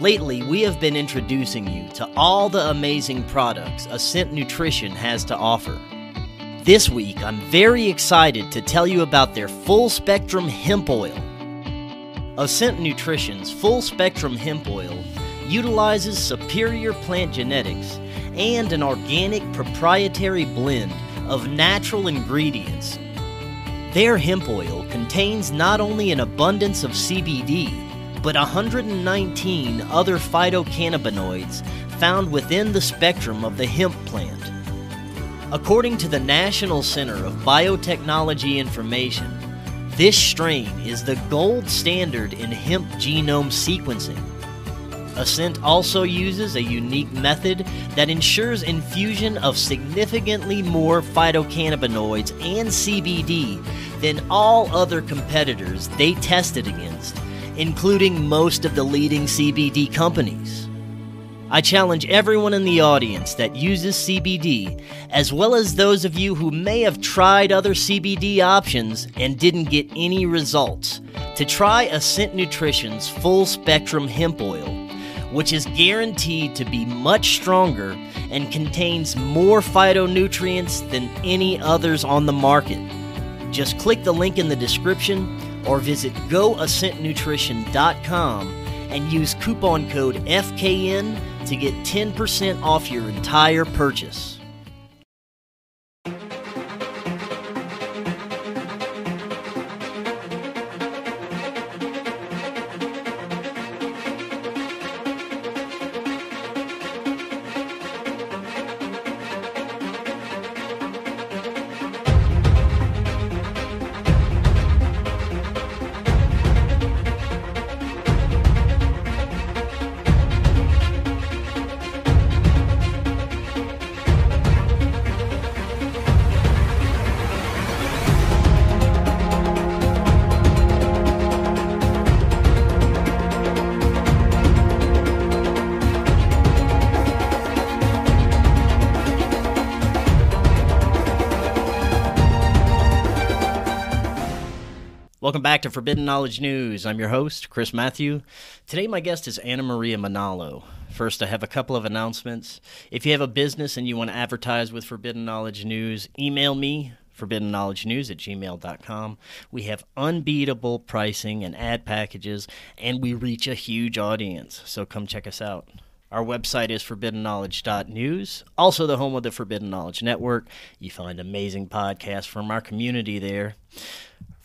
Lately, we have been introducing you to all the amazing products Ascent Nutrition has to offer. This week, I'm very excited to tell you about their full spectrum hemp oil. Ascent Nutrition's full spectrum hemp oil utilizes superior plant genetics and an organic proprietary blend of natural ingredients. Their hemp oil contains not only an abundance of CBD, but 119 other phytocannabinoids found within the spectrum of the hemp plant. According to the National Center of Biotechnology Information, this strain is the gold standard in hemp genome sequencing. Ascent also uses a unique method that ensures infusion of significantly more phytocannabinoids and CBD than all other competitors they tested against including most of the leading CBD companies. I challenge everyone in the audience that uses CBD, as well as those of you who may have tried other CBD options and didn't get any results, to try Ascent Nutrition's full spectrum hemp oil, which is guaranteed to be much stronger and contains more phytonutrients than any others on the market. Just click the link in the description or visit goascentnutrition.com and use coupon code FKN to get 10% off your entire purchase. Back to Forbidden Knowledge News. I'm your host, Chris Mathieu. Today, my guest is Anna Maria Manalo. First, I have a couple of announcements. If you have a business and you want to advertise with Forbidden Knowledge News, email me, forbiddenknowledgenews at gmail.com. We have unbeatable pricing and ad packages, and we reach a huge audience, so come check us out. Our website is forbiddenknowledge.news, also the home of the Forbidden Knowledge Network. You find amazing podcasts from our community there.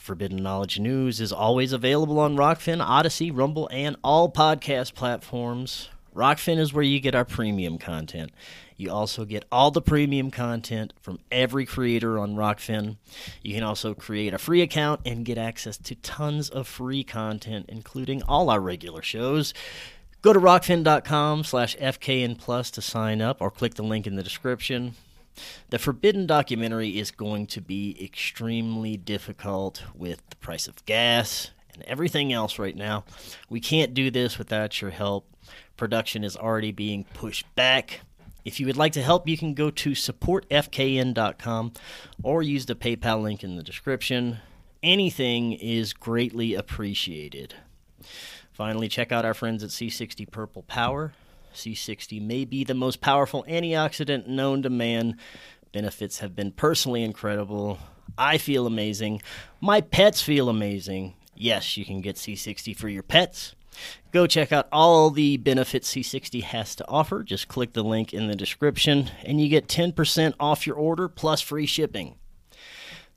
Forbidden Knowledge News is always available on Rokfin, Odysee, Rumble, and all podcast platforms. Rokfin is where you get our premium content. You also get all the premium content from every creator on Rokfin. You can also create a free account and get access to tons of free content, including all our regular shows. Go to rokfin.com slash FKN plus to sign up or click the link in the description. The Forbidden documentary is going to be extremely difficult with the price of gas and everything else right now. We can't do this without your help. Production is already being pushed back. If you would like to help, you can go to supportfkn.com or use the PayPal link in the description. Anything is greatly appreciated. Finally, check out our friends at C60 Purple Power. C60 may be the most powerful antioxidant known to man. Benefits have been personally incredible. I feel amazing. My pets feel amazing. Yes, you can get C60 for your pets. Go check out all the benefits C60 has to offer. Just click the link in the description and you get 10% off your order plus free shipping.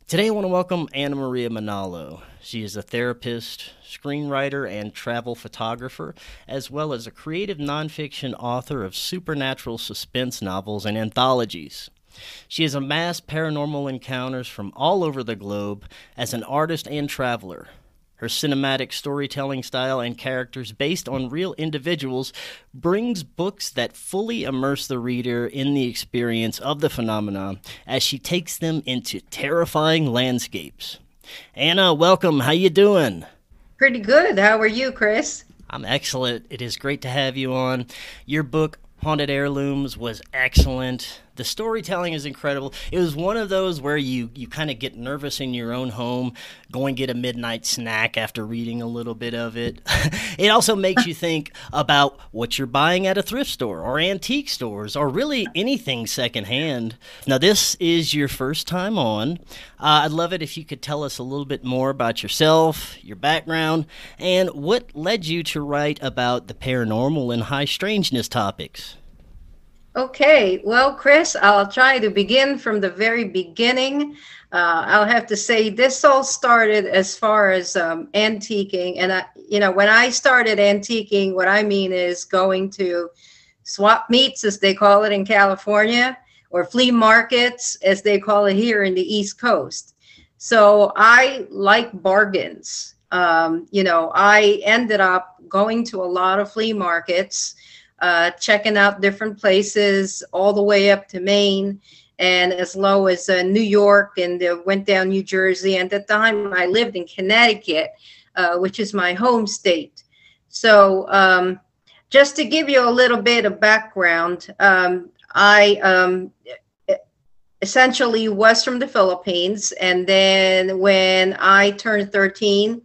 Today, I want to welcome Anna Maria Manalo. She is a therapist, screenwriter, and travel photographer, as well as a creative nonfiction author of supernatural suspense novels and anthologies. She has amassed paranormal encounters from all over the globe as an artist and traveler. Her cinematic storytelling style and characters based on real individuals brings books that fully immerse the reader in the experience of the phenomenon as she takes them into terrifying landscapes. Anna, welcome. How you doing? Pretty good. How are you, Chris? I'm excellent. It is great to have you on. Your book Haunted Heirlooms was excellent. The storytelling is incredible. It was one of those where you, you kind of get nervous in your own home, go and get a midnight snack after reading a little bit of it. it also makes you think about what you're buying at a thrift store or antique stores or really anything secondhand. Now, this is your first time on. Uh, I'd love it if you could tell us a little bit more about yourself, your background, and what led you to write about the paranormal and high strangeness topics. Okay, well, Chris, I'll try to begin from the very beginning. Uh, I'll have to say this all started as far as um, antiquing, and I, you know, when I started antiquing, what I mean is going to swap meets, as they call it in California, or flea markets, as they call it here in the East Coast. So I like bargains. Um, you know, I ended up going to a lot of flea markets uh, checking out different places all the way up to Maine and as low as uh, New York and uh, went down New Jersey. And at the time, I lived in Connecticut, uh, which is my home state. So, um, just to give you a little bit of background, um, I um, essentially was from the Philippines. And then when I turned 13,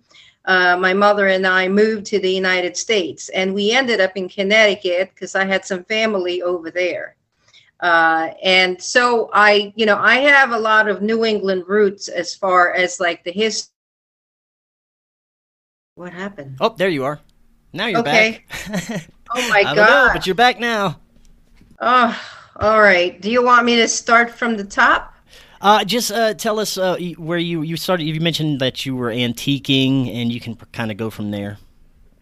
uh, my mother and I moved to the United States, and we ended up in Connecticut because I had some family over there. Uh, and so I, you know, I have a lot of New England roots as far as like the history. What happened? Oh, there you are. Now you're okay. back. oh my god! know, but you're back now. Oh, all right. Do you want me to start from the top? Uh, just uh, tell us uh, where you, you started. You mentioned that you were antiquing, and you can kind of go from there.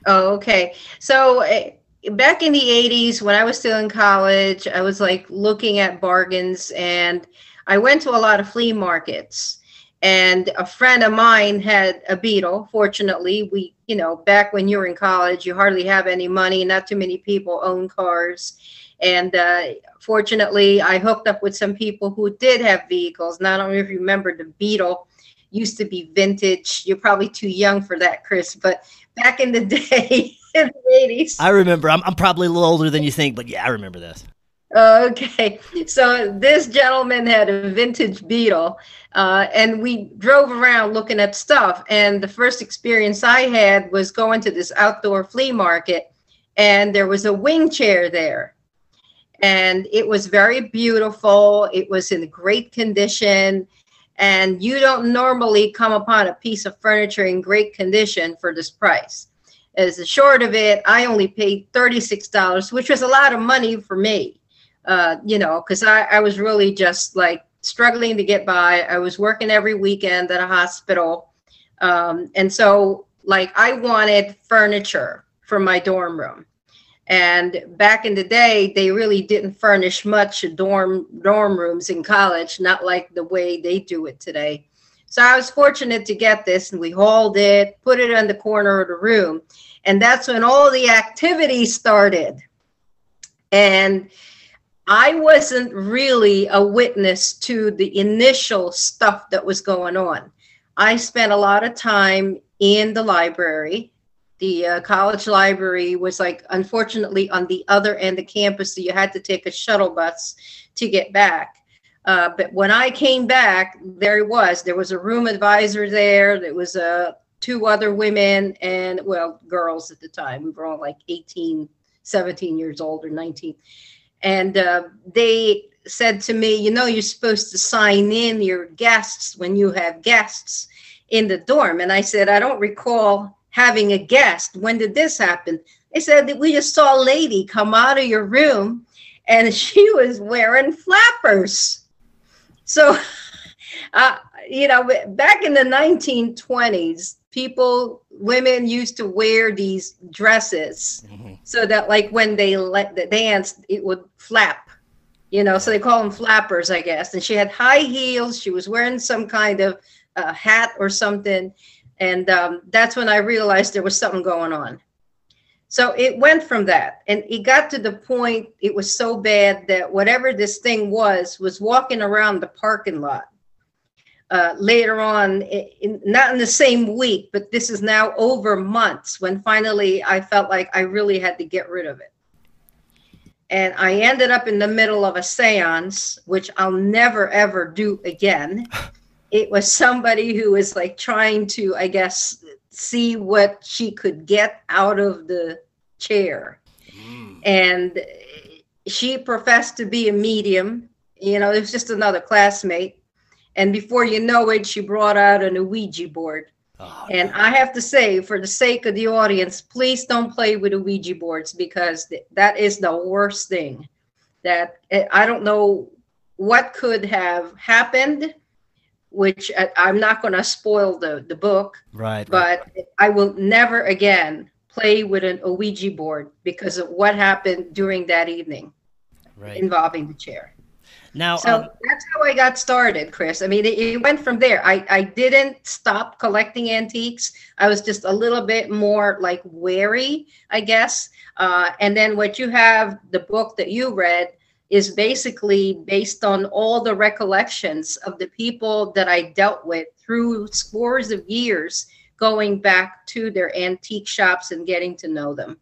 Oh, okay. So uh, back in the 80s, when I was still in college, I was like looking at bargains, and I went to a lot of flea markets. And a friend of mine had a Beetle. Fortunately, we, you know, back when you were in college, you hardly have any money. Not too many people own cars. And uh, fortunately, I hooked up with some people who did have vehicles. Not only if you remember the Beetle used to be vintage. You're probably too young for that, Chris. But back in the day, in the 80s. I remember. I'm, I'm probably a little older than you think, but yeah, I remember this. Okay, so this gentleman had a vintage Beetle, uh, and we drove around looking at stuff. And the first experience I had was going to this outdoor flea market, and there was a wing chair there and it was very beautiful. It was in great condition. And you don't normally come upon a piece of furniture in great condition for this price. As the short of it, I only paid $36, which was a lot of money for me, uh, you know, because I, I was really just like struggling to get by. I was working every weekend at a hospital. Um, and so, like, I wanted furniture for my dorm room and back in the day, they really didn't furnish much dorm dorm rooms in college, not like the way they do it today. So I was fortunate to get this, and we hauled it, put it in the corner of the room, and that's when all the activity started. And I wasn't really a witness to the initial stuff that was going on. I spent a lot of time in the library the uh, college library was like unfortunately on the other end of campus so you had to take a shuttle bus to get back. Uh, but when i came back there it was. There was a room advisor there. There was uh, two other women and well girls at the time. We were all like 18 17 years old or 19 and uh, they said to me you know you're supposed to sign in your guests when you have guests in the dorm. And I said, I don't recall having a guest. When did this happen? They said that we just saw a lady come out of your room and she was wearing flappers. So, uh, you know, back in the 1920s, people, women used to wear these dresses mm-hmm. so that, like, when they let the dance, it would flap, you know, so they call them flappers, I guess. And she had high heels. She was wearing some kind of uh, hat or something. And um, that's when I realized there was something going on. So it went from that, and it got to the point it was so bad that whatever this thing was was walking around the parking lot. Uh, later on, in, not in the same week, but this is now over months when finally I felt like I really had to get rid of it. And I ended up in the middle of a seance, which I'll never ever do again. It was somebody who was like trying to, I guess, see what she could get out of the chair. Mm. And she professed to be a medium. You know, it was just another classmate. And before you know it, she brought out an Ouija board. Oh, and I have to say, for the sake of the audience, please don't play with Ouija boards because th- that is the worst thing. That eh, I don't know what could have happened which I, am not going to spoil the, the book. Right. But right. I will never again play with an Ouija board because of what happened during that evening right. involving the chair. Now, so um, that's how I got started, Chris. I mean, it, it, went from there. I, I didn't stop collecting antiques. I was just a little bit more like wary, I guess. Uh, and then what you have, the book that you read, is basically based on all the recollections of the people that I dealt with through scores of years, going back to their antique shops and getting to know them.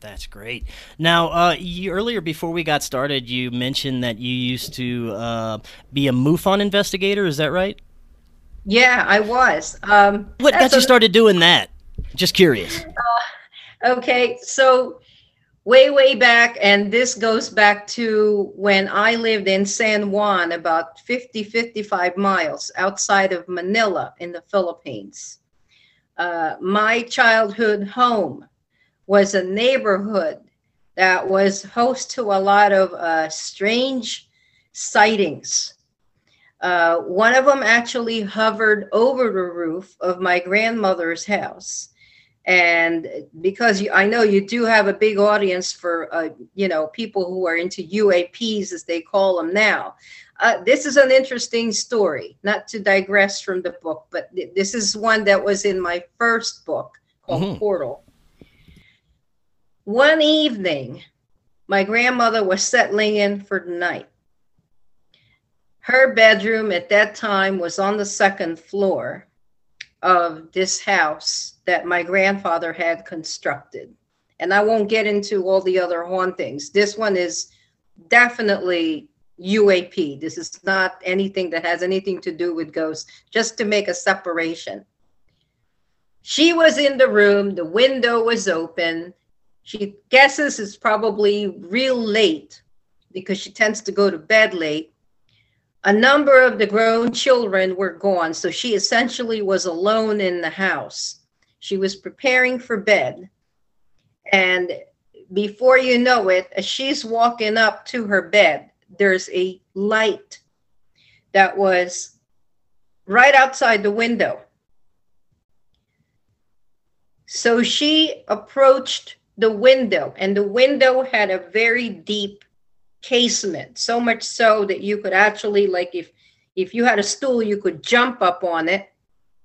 That's great. Now, uh, you, earlier before we got started, you mentioned that you used to uh, be a MUFON investigator. Is that right? Yeah, I was. Um, what got you started doing that? Just curious. Uh, okay, so way way back and this goes back to when i lived in san juan about 50 55 miles outside of manila in the philippines. Uh, my childhood home was a neighborhood that was host to a lot of uh, strange sightings. Uh, one of them actually hovered over the roof of my grandmother's house and because you, I know you do have a big audience for uh, you know people who are into UAPs as they call them now. Uh, this is an interesting story. Not to digress from the book, but th- this is one that was in my first book called mm-hmm. Portal. One evening, my grandmother was settling in for the night. Her bedroom at that time was on the second floor of this house that my grandfather had constructed. And I won't get into all the other hauntings. This one is definitely UAP. This is not anything that has anything to do with ghosts, just to make a separation. She was in the room, the window was open. She guesses it's probably real late because she tends to go to bed late a number of the grown children were gone, so she essentially was alone in the house. She was preparing for bed. And before you know it, as she's walking up to her bed, there's a light that was right outside the window. So she approached the window, and the window had a very deep casement so much so that you could actually like if if you had a stool you could jump up on it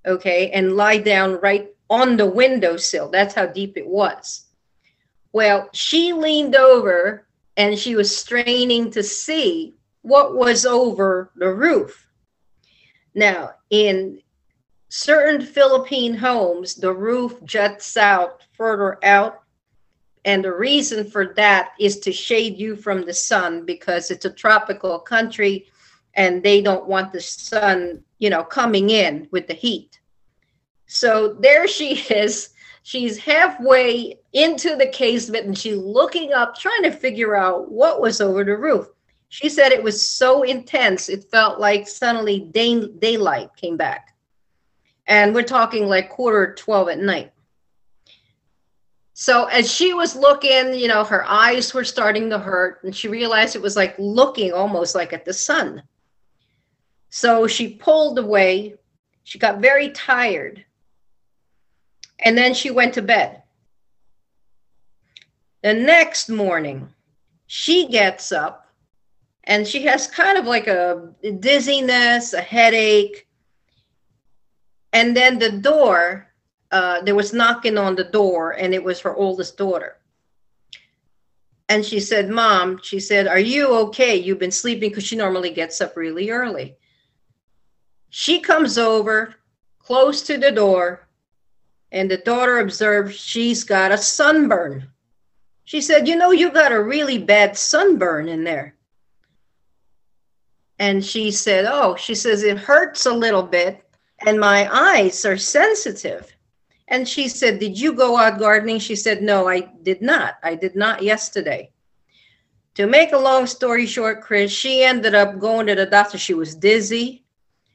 okay and lie down right on the windowsill. That's how deep it was. Well she leaned over and she was straining to see what was over the roof. Now in certain philippine homes the roof juts out further out. And the reason for that is to shade you from the sun because it's a tropical country and they don't want the sun, you know, coming in with the heat. So there she is. She's halfway into the casement and she's looking up, trying to figure out what was over the roof. She said it was so intense, it felt like suddenly day, daylight came back. And we're talking like quarter 12 at night. So as she was looking, you know, her eyes were starting to hurt, and she realized it was like looking almost like at the sun. So she pulled away. She got very tired. And then she went to bed. The next morning, she gets up and she has kind of like a dizziness, a headache. And then the door uh, there was knocking on the door, and it was her oldest daughter. And she said, Mom, she said, Are you okay? You've been sleeping because she normally gets up really early. She comes over close to the door, and the daughter observed she's got a sunburn. She said, You know, you got a really bad sunburn in there. And she said, Oh, she says, it hurts a little bit, and my eyes are sensitive. And she said, Did you go out gardening? She said, No, I did not. I did not yesterday. To make a long story short, Chris, she ended up going to the doctor. She was dizzy.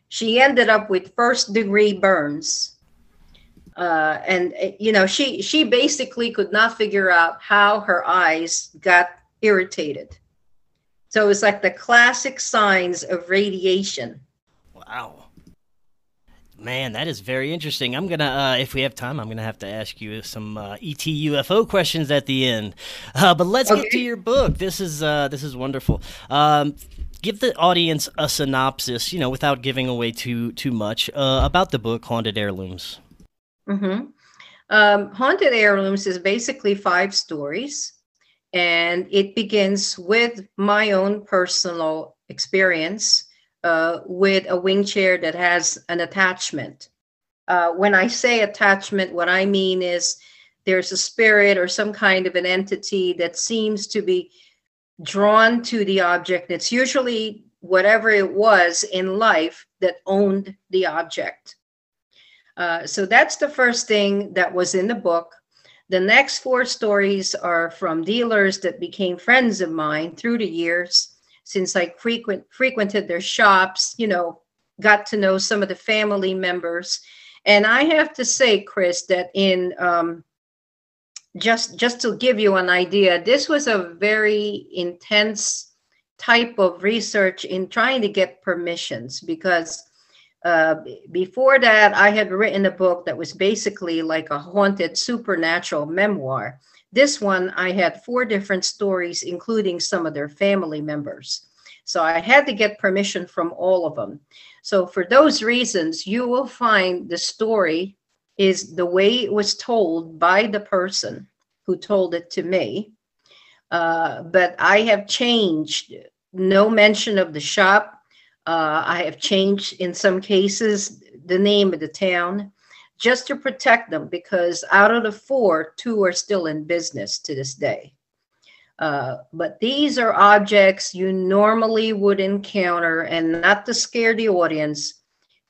She ended up with first degree burns. Uh, and you know, she she basically could not figure out how her eyes got irritated. So it's like the classic signs of radiation. Wow. Man, that is very interesting. I'm gonna, uh, if we have time, I'm gonna have to ask you some uh, ET UFO questions at the end. Uh, but let's okay. get to your book. This is uh, this is wonderful. Um, give the audience a synopsis, you know, without giving away too too much uh, about the book Haunted Heirlooms. Mm-hmm. Um, Haunted Heirlooms is basically five stories, and it begins with my own personal experience uh, with a wing chair that has an attachment. Uh, when I say attachment, what I mean is there's a spirit or some kind of an entity that seems to be drawn to the object. It's usually whatever it was in life that owned the object. Uh, so that's the first thing that was in the book. The next four stories are from dealers that became friends of mine through the years since I frequent frequented their shops, you know, got to know some of the family members. And I have to say, Chris, that in um, just just to give you an idea, this was a very intense type of research in trying to get permissions because uh, before that, I had written a book that was basically like a haunted supernatural memoir. This one, I had four different stories, including some of their family members. So I had to get permission from all of them. So for those reasons, you will find the story is the way it was told by the person who told it to me. Uh, but I have changed no mention of the shop. Uh, I have changed in some cases the name of the town just to protect them because out of the four, two are still in business to this day. Uh, but these are objects you normally would encounter, and not to scare the audience,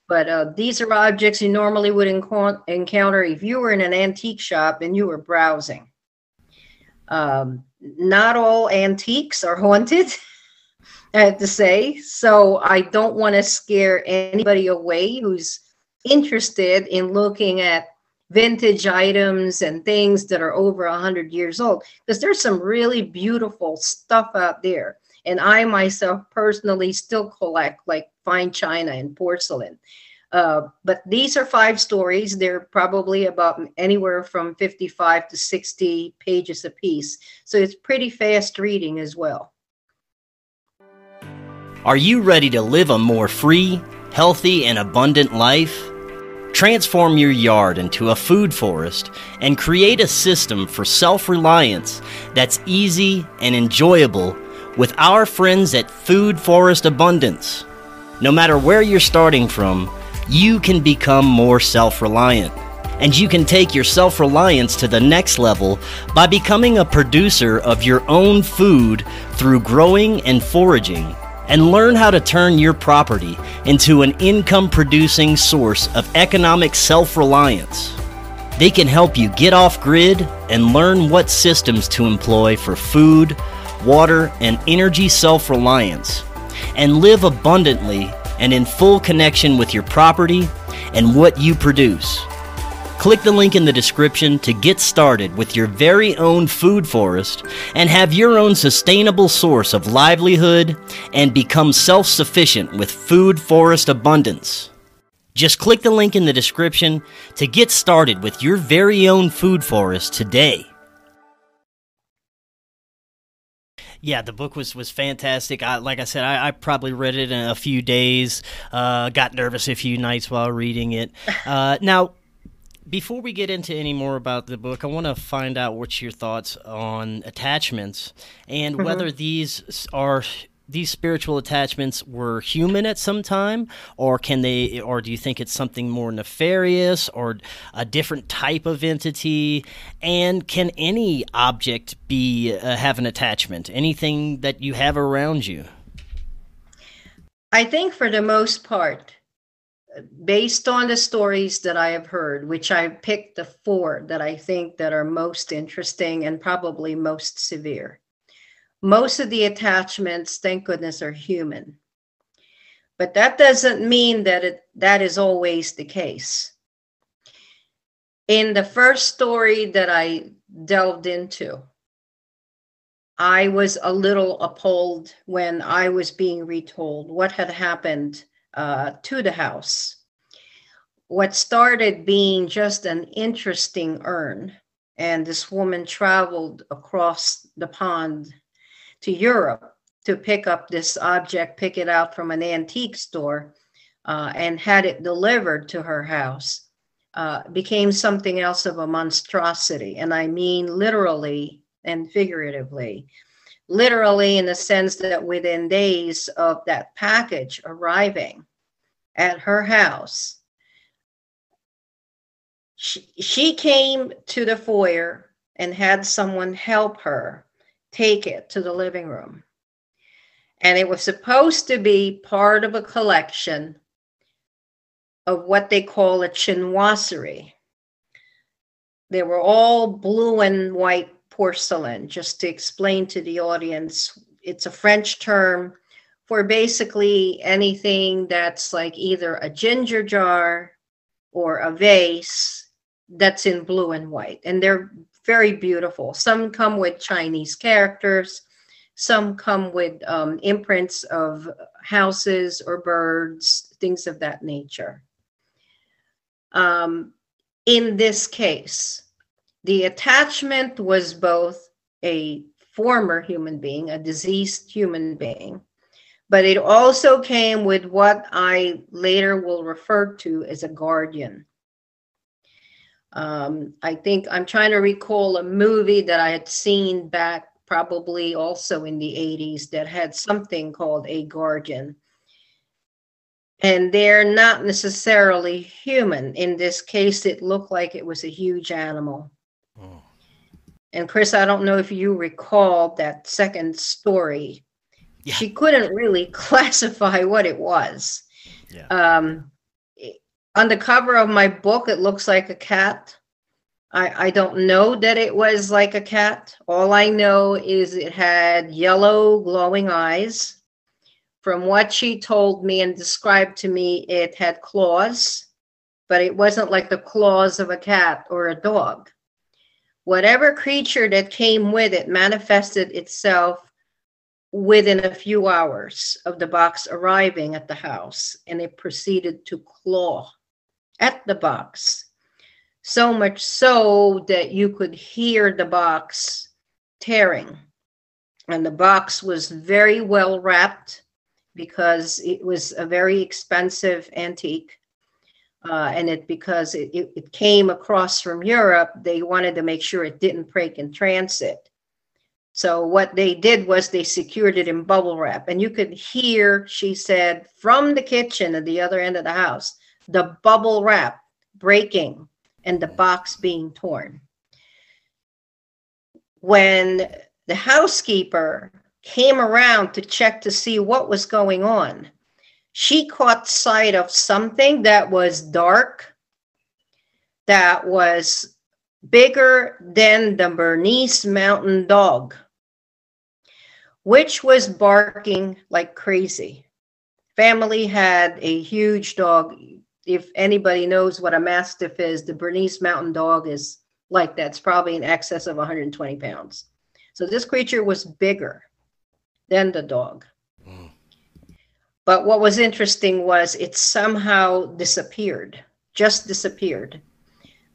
but uh, these are objects you normally would enco- encounter if you were in an antique shop and you were browsing. Um, not all antiques are haunted, I have to say. So I don't want to scare anybody away who's interested in looking at vintage items and things that are over 100 years old because there's some really beautiful stuff out there. And i myself personally still collect like fine china and porcelain. Uh, but these are five stories. They're probably about anywhere from 55 to 60 pages a piece so it's pretty fast reading as well are you ready to live a more free healthy and abundant life Transform your yard into a food forest and create a system for self reliance that's easy and enjoyable with our friends at Food Forest Abundance. No matter where you're starting from, you can become more self reliant. And you can take your self reliance to the next level by becoming a producer of your own food through growing and foraging and learn how to turn your property into an income producing source of economic self reliance. They can help you get off grid and learn what systems to employ for food, water, and energy self reliance, and live abundantly and in full connection with your property and what you produce. Click the link in the description to get started with your very own food forest and have your own sustainable source of livelihood and become self sufficient with food forest abundance. Just click the link in the description to get started with your very own food forest today. Yeah, the book was was fantastic. I, like I said, I, I, probably read it in a few days. Uh, got nervous a few nights while reading it. Uh, now, before we get into any more about the book, I want to find out what's your thoughts on attachments and mm-hmm. whether these are these spiritual attachments were human at some time or can they or do you think it's something more nefarious or a different type of entity? And can any object be uh, have an attachment? Anything that you have around you? I think for the most part based on the stories that i have heard which i picked the four that i think that are most interesting and probably most severe most of the attachments, thank goodness, are human. But that doesn't mean that it, that is always the case. In the first story that I delved into, I was a little appalled when I was being retold what had happened uh, to the house. What started being just an interesting urn, and this woman traveled across the pond to Europe to pick up this object, pick it out from an antique store, uh, and had it delivered to her house, uh, became something else of a monstrosity. And I mean literally and figuratively. Literally, in the sense that within days of that package arriving at her house, she, she came to the foyer and had someone help her take it to the living room. And it was supposed to be part of a collection of what they call a chinoiserie. They were all blue and white porcelain, just to explain to the audience. It's a French term for basically anything that's like either a ginger jar or a vase that's in blue and white. And they're very beautiful. Some come with Chinese characters, some come with um, imprints of houses or birds, things of that nature. Um, in this case, the attachment was both a former human being, a deceased human being, but it also came with what I later will refer to as a guardian. Um, I think I'm trying to recall a movie that I had seen back probably also in the 80s that had something called a guardian. And they're not necessarily human. In this case, it looked like it was a huge animal. Oh. And Chris, I don't know if you recall that second story. Yeah. She couldn't really classify what it was. Yeah. Um, on the cover of my book, it looks like a cat. I, I don't know that it was like a cat. All I know is it had yellow glowing eyes. From what she told me and described to me, it had claws, but it wasn't like the claws of a cat or a dog. Whatever creature that came with it manifested itself within a few hours of the box arriving at the house, and it proceeded to claw at the box. So much so that you could hear the box tearing. And the box was very well wrapped because it was a very expensive antique. Uh, and it because it, it, it came across from Europe, they wanted to make sure it didn't break in transit. So what they did was they secured it in bubble wrap, and you could hear, she said, from the kitchen at the other end of the house, the bubble wrap breaking and the box being torn. When the housekeeper came around to check to see what was going on, she caught sight of something that was dark, that was bigger than the Bernese mountain dog, which was barking like crazy. Family had a huge dog if anybody knows what a mastiff is, the Bernese Mountain Dog is like that. It's probably in excess of 120 pounds. So this creature was bigger than the dog. But what was interesting was it somehow disappeared, just disappeared,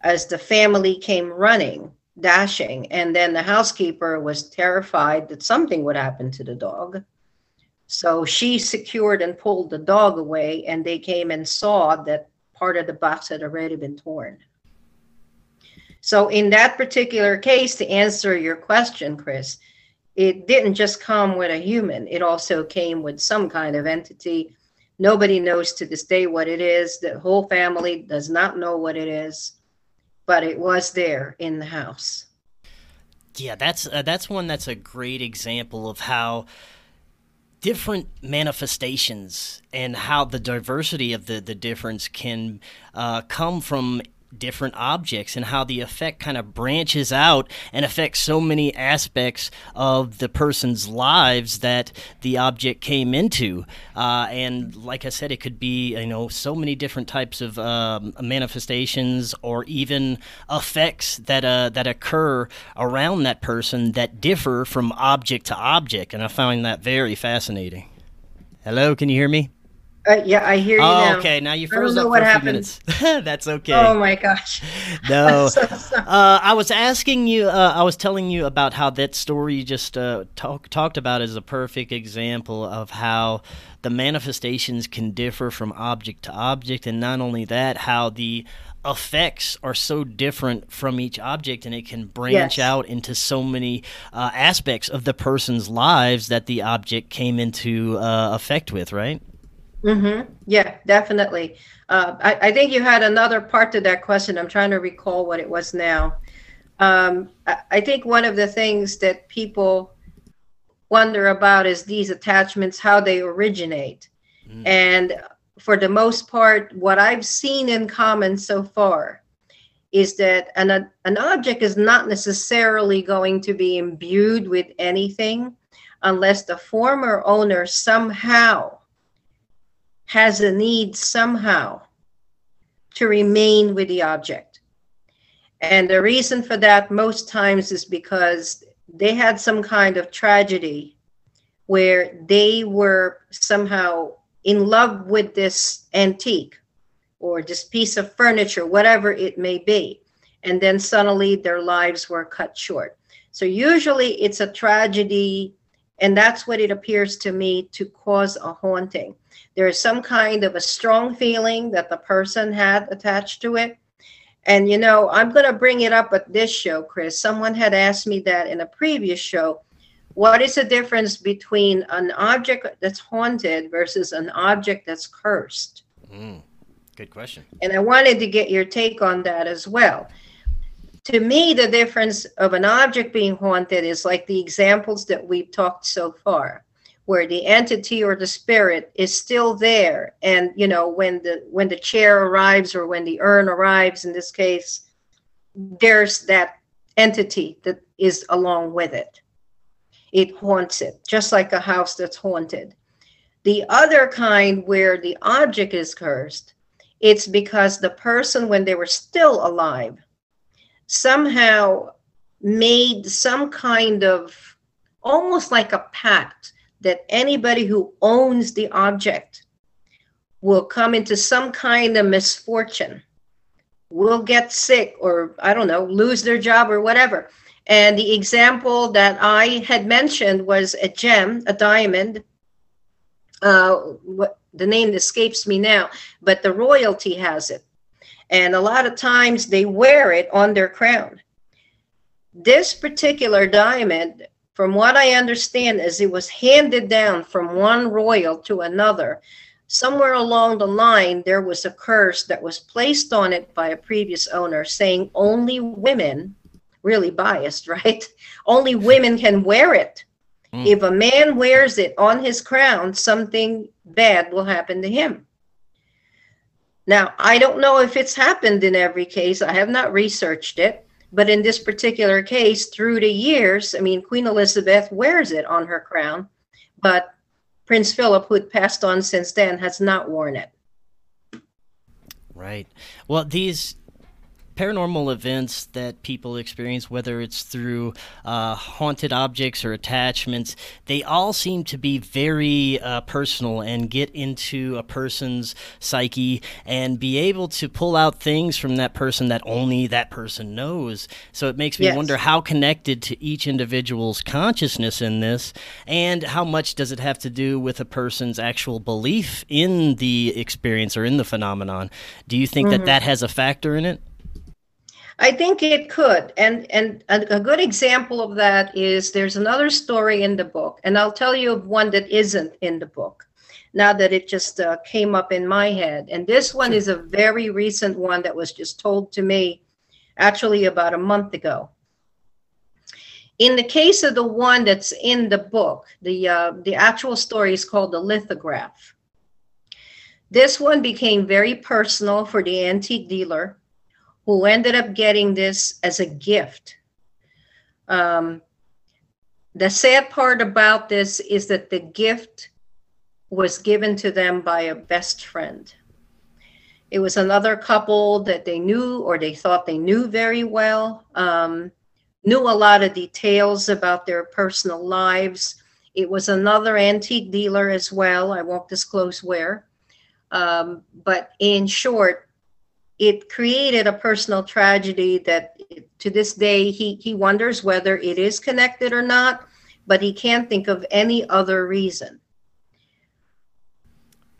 as the family came running, dashing. And then the housekeeper was terrified that something would happen to the dog. So she secured and pulled the dog away, and they came and saw that part of the box had already been torn. So, in that particular case, to answer your question, Chris, it didn't just come with a human, it also came with some kind of entity. Nobody knows to this day what it is. The whole family does not know what it is, but it was there in the house. Yeah, that's uh, that's one that's a great example of how different manifestations and how the diversity of the, the difference can uh, come from different objects and how the effect kind of branches out and affects so many aspects of the person's lives that the object came into. Uh, and like I said, it could be you know so many different types of um, manifestations or even effects that uh, that occur around that person that differ from object to object. And I find that very fascinating. Hello, can you hear me? Uh, yeah, I hear you oh, now. okay. Now you froze know up for what a few minutes. That's okay. Oh my gosh. No. So. Uh, I was asking you. Uh, I was telling you about how that story you just uh, talk, talked about is a perfect example of how the manifestations can differ from object to object, and not only that, how the effects are so different from each object, and it can branch Yes. out into so many uh, aspects of the person's lives that the object came into uh, effect with. Right? Mm-hmm. Yeah, definitely. Uh, I, I think you had another part to that question. I'm trying to recall what it was now. Um, I, I think one of the things that people wonder about is these attachments, how they originate. And for the most part, what I've seen in common so far is that an, an object is not necessarily going to be imbued with anything unless the former owner somehow has a need somehow to remain with the object. And the reason for that most times is because they had some kind of tragedy where they were somehow in love with this antique or this piece of furniture, whatever it may be. And then suddenly their lives were cut short. So usually it's a tragedy, and that's what it appears to me to cause a haunting. There is some kind of a strong feeling that the person had attached to it. And you know, I'm going to bring it up at this show, Chris. Someone had asked me that in a previous show. What is the difference between an object that's haunted versus an object that's cursed? Mm, good question. And I wanted to get your take on that as well. To me, the difference of an object being haunted is like the examples that we've talked so far, where the entity or the spirit is still there. And you know, when the when the chair arrives or when the urn arrives, in this case, there's that entity that is along with it. It haunts it, just like a house that's haunted. The other kind where the object is cursed it's because the person, when they were still alive, somehow made some kind of almost like a pact that anybody who owns the object will come into some kind of misfortune, will get sick, or I don't know, lose their job or whatever. And the example that I had mentioned was a gem, a diamond. Uh, what the name escapes me now, but the royalty has it. And a lot of times they wear it on their crown. This particular diamond, from what I understand, is it was handed down from one royal to another. Somewhere along the line, there was a curse that was placed on it by a previous owner saying only women, really biased, right? Only women can wear it. Hmm. If a man wears it on his crown, something bad will happen to him. Now, I don't know if it's happened in every case. I have not researched it. But in this particular case, through the years, I mean, Queen Elizabeth wears it on her crown, but Prince Philip, who had passed on since then, has not worn it. Right. Well, these paranormal events that people experience, whether it's through uh, haunted objects or attachments, they all seem to be very uh, personal and get into a person's psyche and be able to pull out things from that person that only that person knows. So it makes me Yes. wonder how connected to each individual's consciousness in this, and how much does it have to do with a person's actual belief in the experience or in the phenomenon? Do you think that that has a factor in it? I think it could, and and a, a good example of that is there's another story in the book, and I'll tell you of one that isn't in the book. Now that it just uh, came up in my head, and this one is a very recent one that was just told to me, actually about a month ago. In the case of the one that's in the book, the uh, the actual story is called the lithograph. This one became very personal for the antique dealer who ended up getting this as a gift. Um, the sad part about this is that the gift was given to them by a best friend. It was another couple that they knew or they thought they knew very well, um, knew a lot of details about their personal lives. It was another antique dealer as well. I won't disclose where. Um, but in short, it created a personal tragedy that to this day he, he wonders whether it is connected or not, but he can't think of any other reason.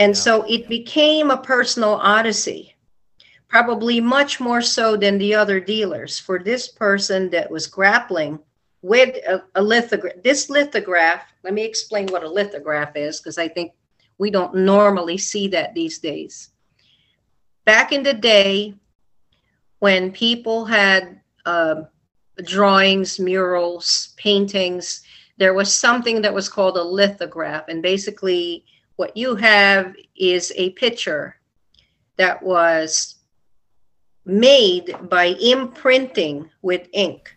And so it became a personal odyssey, probably much more so than the other dealers. For this person that was grappling with a, a lithograph, this lithograph, let me explain what a lithograph is, because I think we don't normally see that these days back in the day when people had uh, drawings, murals, paintings, there was something that was called a lithograph. And basically, what you have is a picture that was made by imprinting with ink.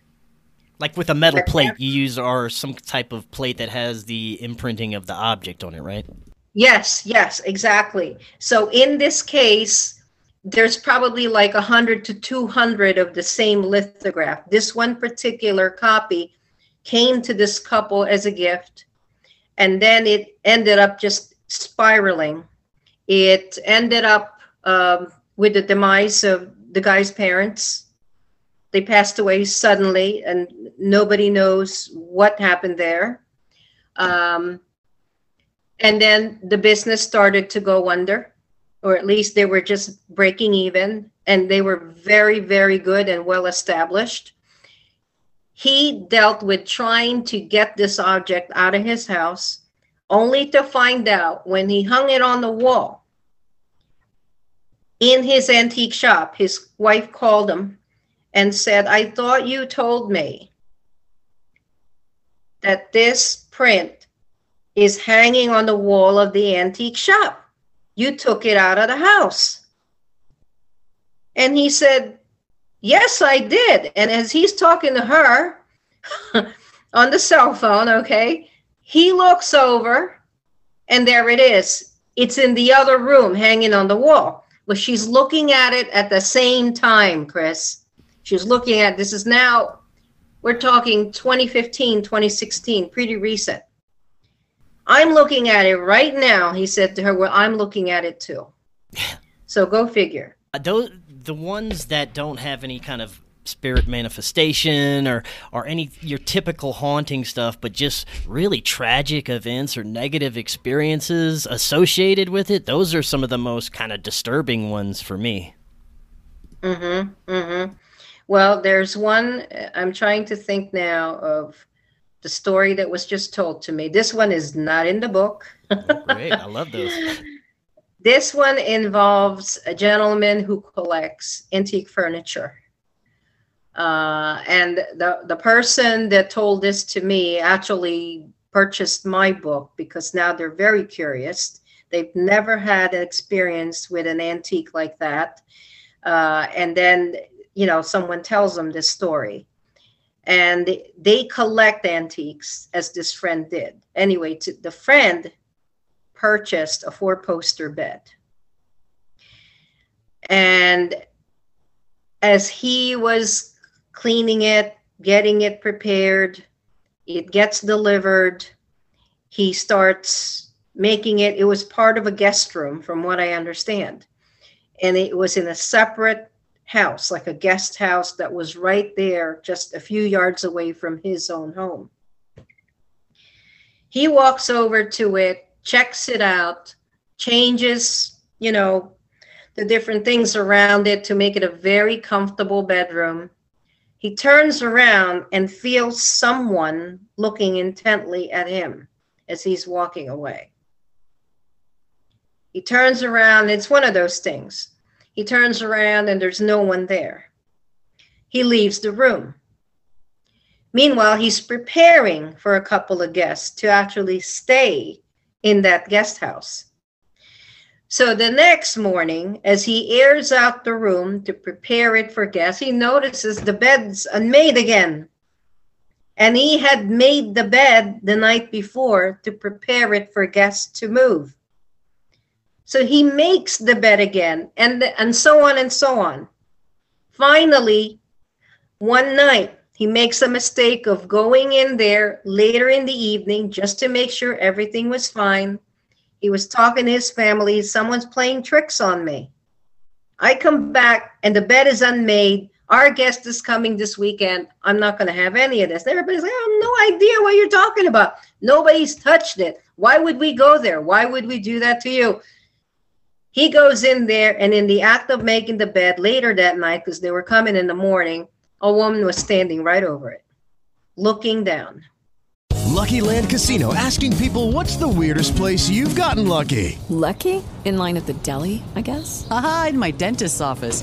Like with a metal plate, you use or some type of plate that has the imprinting of the object on it, right? Yes, yes, exactly. So in this case, there's probably like 100 to 200 of the same lithograph. This one particular copy came to this couple as a gift, and then it ended up just spiraling. It ended up um, with the demise of the guy's parents. They passed away suddenly, and nobody knows what happened there. Um, and then the business started to go under or at least they were just breaking even and they were very very good and well established. He dealt with trying to get this object out of his house only to find out when he hung it on the wall in his antique shop his wife called him and said i thought you told me that this print is hanging on the wall of the antique shop you took it out of the house. And he said, Yes, I did. And as he's talking to her on the cell phone, okay, he looks over and there it is. It's in the other room hanging on the wall. But she's looking at it at the same time, Chris. She's looking at this is now, we're talking 2015, 2016, pretty recent. I'm looking at it right now, he said to her. Well, I'm looking at it too. So go figure. Uh, Those the ones that don't have any kind of spirit manifestation or or any your typical haunting stuff, but just really tragic events or negative experiences associated with it. Those are some of the most kind of disturbing ones for me. Mm-hmm. Mm-hmm. Well, there's one. I'm trying to think now of the story that was just told to me. This one is not in the book. Great, I love those. This one involves a gentleman who collects antique furniture. Uh, and the, the person that told this to me actually purchased my book because now they're very curious. They've never had an experience with an antique like that. Uh, and then, you know, someone tells them this story. And they collect antiques as this friend did. Anyway, to, the friend purchased a four poster bed. And as he was cleaning it, getting it prepared, it gets delivered. He starts making it, it was part of a guest room, from what I understand. And it was in a separate house, like a guest house that was right there, just a few yards away from his own home. He walks over to it, checks it out, changes, you know, the different things around it to make it a very comfortable bedroom. He turns around and feels someone looking intently at him as he's walking away. He turns around, it's one of those things. He turns around and there's no one there. He leaves the room. Meanwhile, he's preparing for a couple of guests to actually stay in that guest house. So the next morning, as he airs out the room to prepare it for guests, he notices the bed's unmade again. And he had made the bed the night before to prepare it for guests to move. So he makes the bed again, and, and so on and so on. Finally, one night, he makes a mistake of going in there later in the evening just to make sure everything was fine he was talking to his family. Someone's playing tricks on me. I come back and the bed is unmade. Our guest is coming this weekend. I'm not going to have any of this. And everybody's like, I have no idea what you're talking about. Nobody's touched it. Why would we go there? Why would we do that to you? He goes in there, and in the act of making the bed later that night, because they were coming in the morning, a woman was standing right over it, looking down. Lucky Land Casino asking people what's the weirdest place you've gotten lucky? Lucky? In line at the deli, I guess? Aha, in my dentist's office.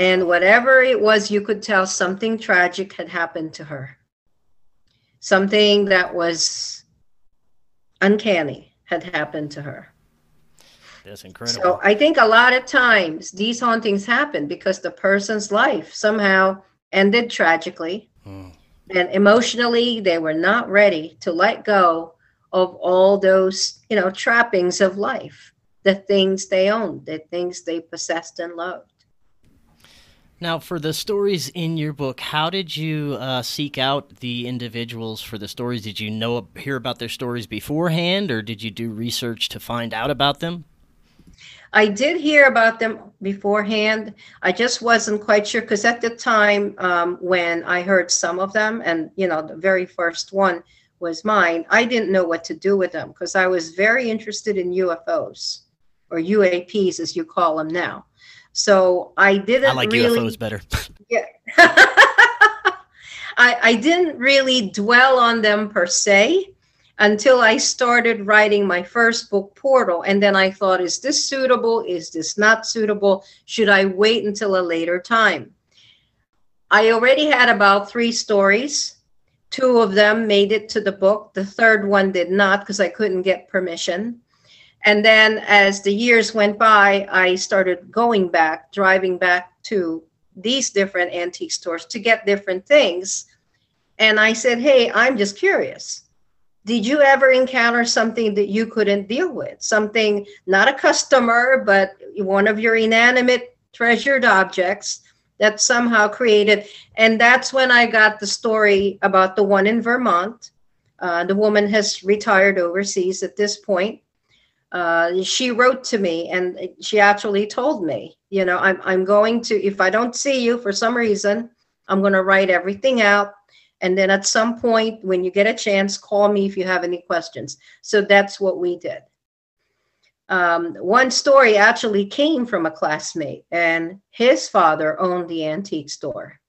And whatever it was, you could tell something tragic had happened to her. Something that was uncanny had happened to her. That's incredible. So I think a lot of times these hauntings happen because the person's life somehow ended tragically. Hmm. And emotionally, they were not ready to let go of all those, you know, trappings of life, the things they owned, the things they possessed and loved. Now, for the stories in your book, how did you uh, seek out the individuals for the stories? Did you know hear about their stories beforehand, or did you do research to find out about them? I did hear about them beforehand. I just wasn't quite sure because at the time um, when I heard some of them, and you know, the very first one was mine, I didn't know what to do with them because I was very interested in UFOs or UAPs, as you call them now. So I didn't. I like really, UFOs better. yeah. I, I didn't really dwell on them per se until I started writing my first book, Portal. And then I thought, is this suitable? Is this not suitable? Should I wait until a later time? I already had about three stories. Two of them made it to the book. The third one did not because I couldn't get permission. And then as the years went by, I started going back, driving back to these different antique stores to get different things. And I said, Hey, I'm just curious did you ever encounter something that you couldn't deal with? Something, not a customer, but one of your inanimate treasured objects that somehow created. And that's when I got the story about the one in Vermont. Uh, the woman has retired overseas at this point. Uh, she wrote to me and she actually told me, you know, I'm, I'm going to, if I don't see you for some reason, I'm going to write everything out And then at some point, when you get a chance, call me if you have any questions. So that's what we did. Um, one story actually came from a classmate, and his father owned the antique store.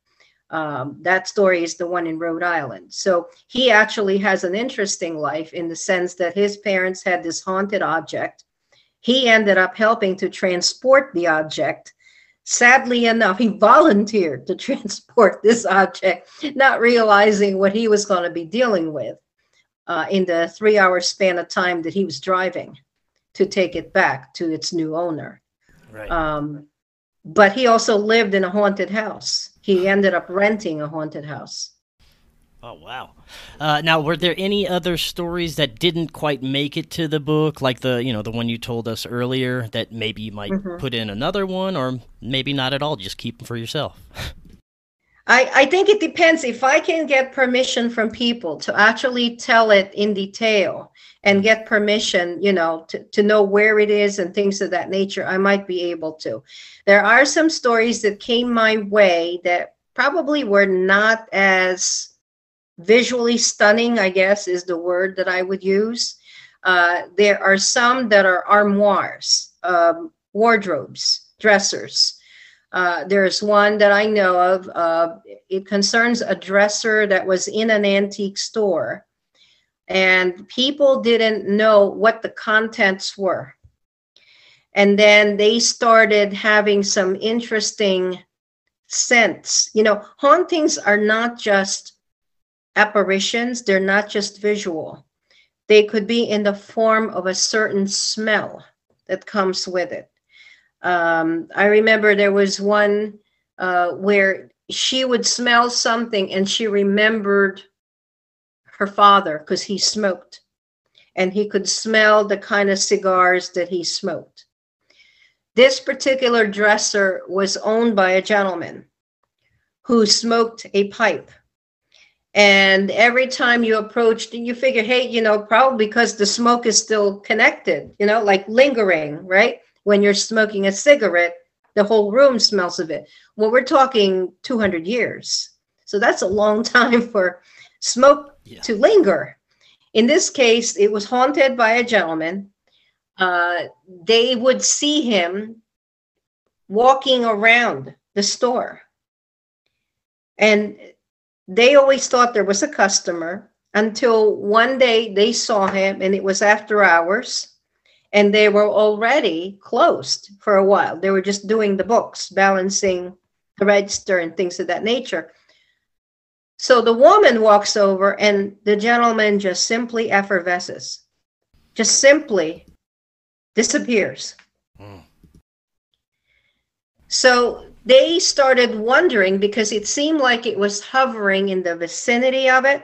Um, that story is the one in Rhode Island. So he actually has an interesting life in the sense that his parents had this haunted object. He ended up helping to transport the object. Sadly enough, he volunteered to transport this object, not realizing what he was going to be dealing with uh, in the three hour span of time that he was driving to take it back to its new owner. Right. Um, but he also lived in a haunted house. He ended up renting a haunted house. Oh wow! Uh, now, were there any other stories that didn't quite make it to the book, like the you know the one you told us earlier, that maybe you might Mhm. put in another one, or maybe not at all? Just keep them for yourself. I, I think it depends if I can get permission from people to actually tell it in detail and get permission, you know, to, to know where it is and things of that nature, I might be able to. There are some stories that came my way that probably were not as visually stunning, I guess is the word that I would use. Uh, there are some that are armoires, um, wardrobes, dressers. Uh, there's one that I know of. Uh, it concerns a dresser that was in an antique store, and people didn't know what the contents were. And then they started having some interesting scents. You know, hauntings are not just apparitions, they're not just visual. They could be in the form of a certain smell that comes with it. Um, I remember there was one uh, where she would smell something and she remembered her father because he smoked and he could smell the kind of cigars that he smoked. This particular dresser was owned by a gentleman who smoked a pipe. And every time you approached, and you figure, hey, you know, probably because the smoke is still connected, you know, like lingering, right? When you're smoking a cigarette, the whole room smells of it. Well, we're talking 200 years. So that's a long time for smoke to linger. In this case, it was haunted by a gentleman. Uh, they would see him walking around the store. And they always thought there was a customer until one day they saw him and it was after hours and they were already closed for a while. They were just doing the books, balancing the register and things of that nature. So the woman walks over and the gentleman just simply effervesces, just simply disappears. Hmm. So they started wondering because it seemed like it was hovering in the vicinity of it.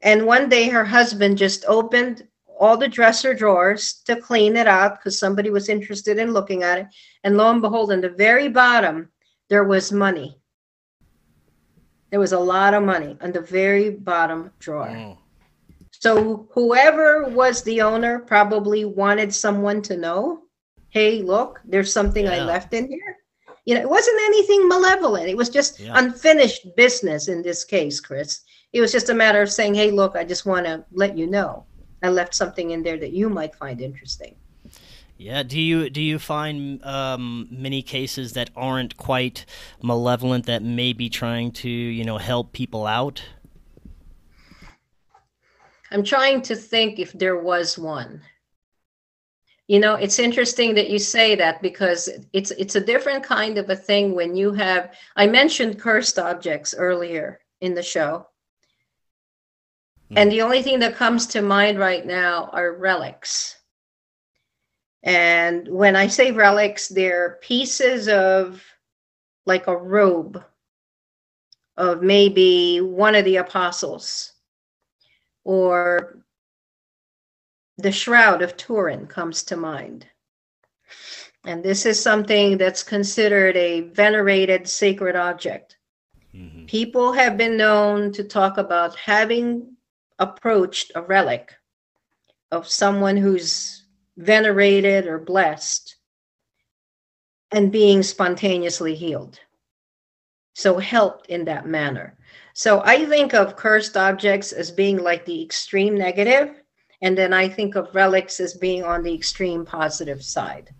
And one day her husband just opened all the dresser drawers to clean it out because somebody was interested in looking at it. And lo and behold, in the very bottom, there was money. There was a lot of money on the very bottom drawer. Mm. So whoever was the owner probably wanted someone to know, hey, look, there's something I left in here. You know, it wasn't anything malevolent. It was just Yeah. unfinished business in this case, Chris. It was just a matter of saying, hey, look, I just want to let you know. I left something in there that you might find interesting. Yeah. Do you do you find um, many cases that aren't quite malevolent that may be trying to you know help people out? I'm trying to think if there was one. You know, it's interesting that you say that because it's it's a different kind of a thing when you have I mentioned cursed objects earlier in the show. And the only thing that comes to mind right now are relics. And when I say relics, they're pieces of like a robe of maybe one of the apostles or the Shroud of Turin comes to mind. And this is something that's considered a venerated sacred object. Mm-hmm. People have been known to talk about having approached a relic of someone who's venerated or blessed and being spontaneously healed. so helped in that manner. So I think of cursed objects as being like the extreme negative, and then I think of relics as being on the extreme positive side.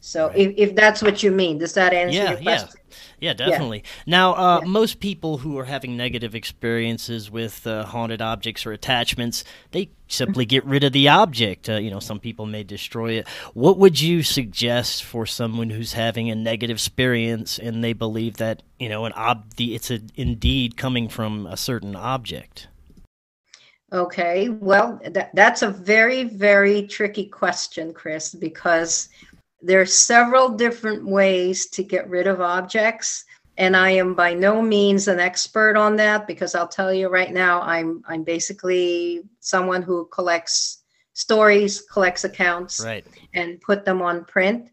So if, if that's what you mean, does that answer Yeah, your yeah. question? Yeah, definitely. Now, uh, most people who are having negative experiences with uh, haunted objects or attachments, they simply get rid of the object. Uh, you know, some people may destroy it. What would you suggest for someone who's having a negative experience and they believe that you know an ob the it's a, indeed coming from a certain object? Okay, well, that, that's a very, very tricky question, Chris, because there are several different ways to get rid of objects. And I am by no means an expert on that because I'll tell you right now, I'm I'm basically someone who collects stories, collects accounts, Right. and put them on print.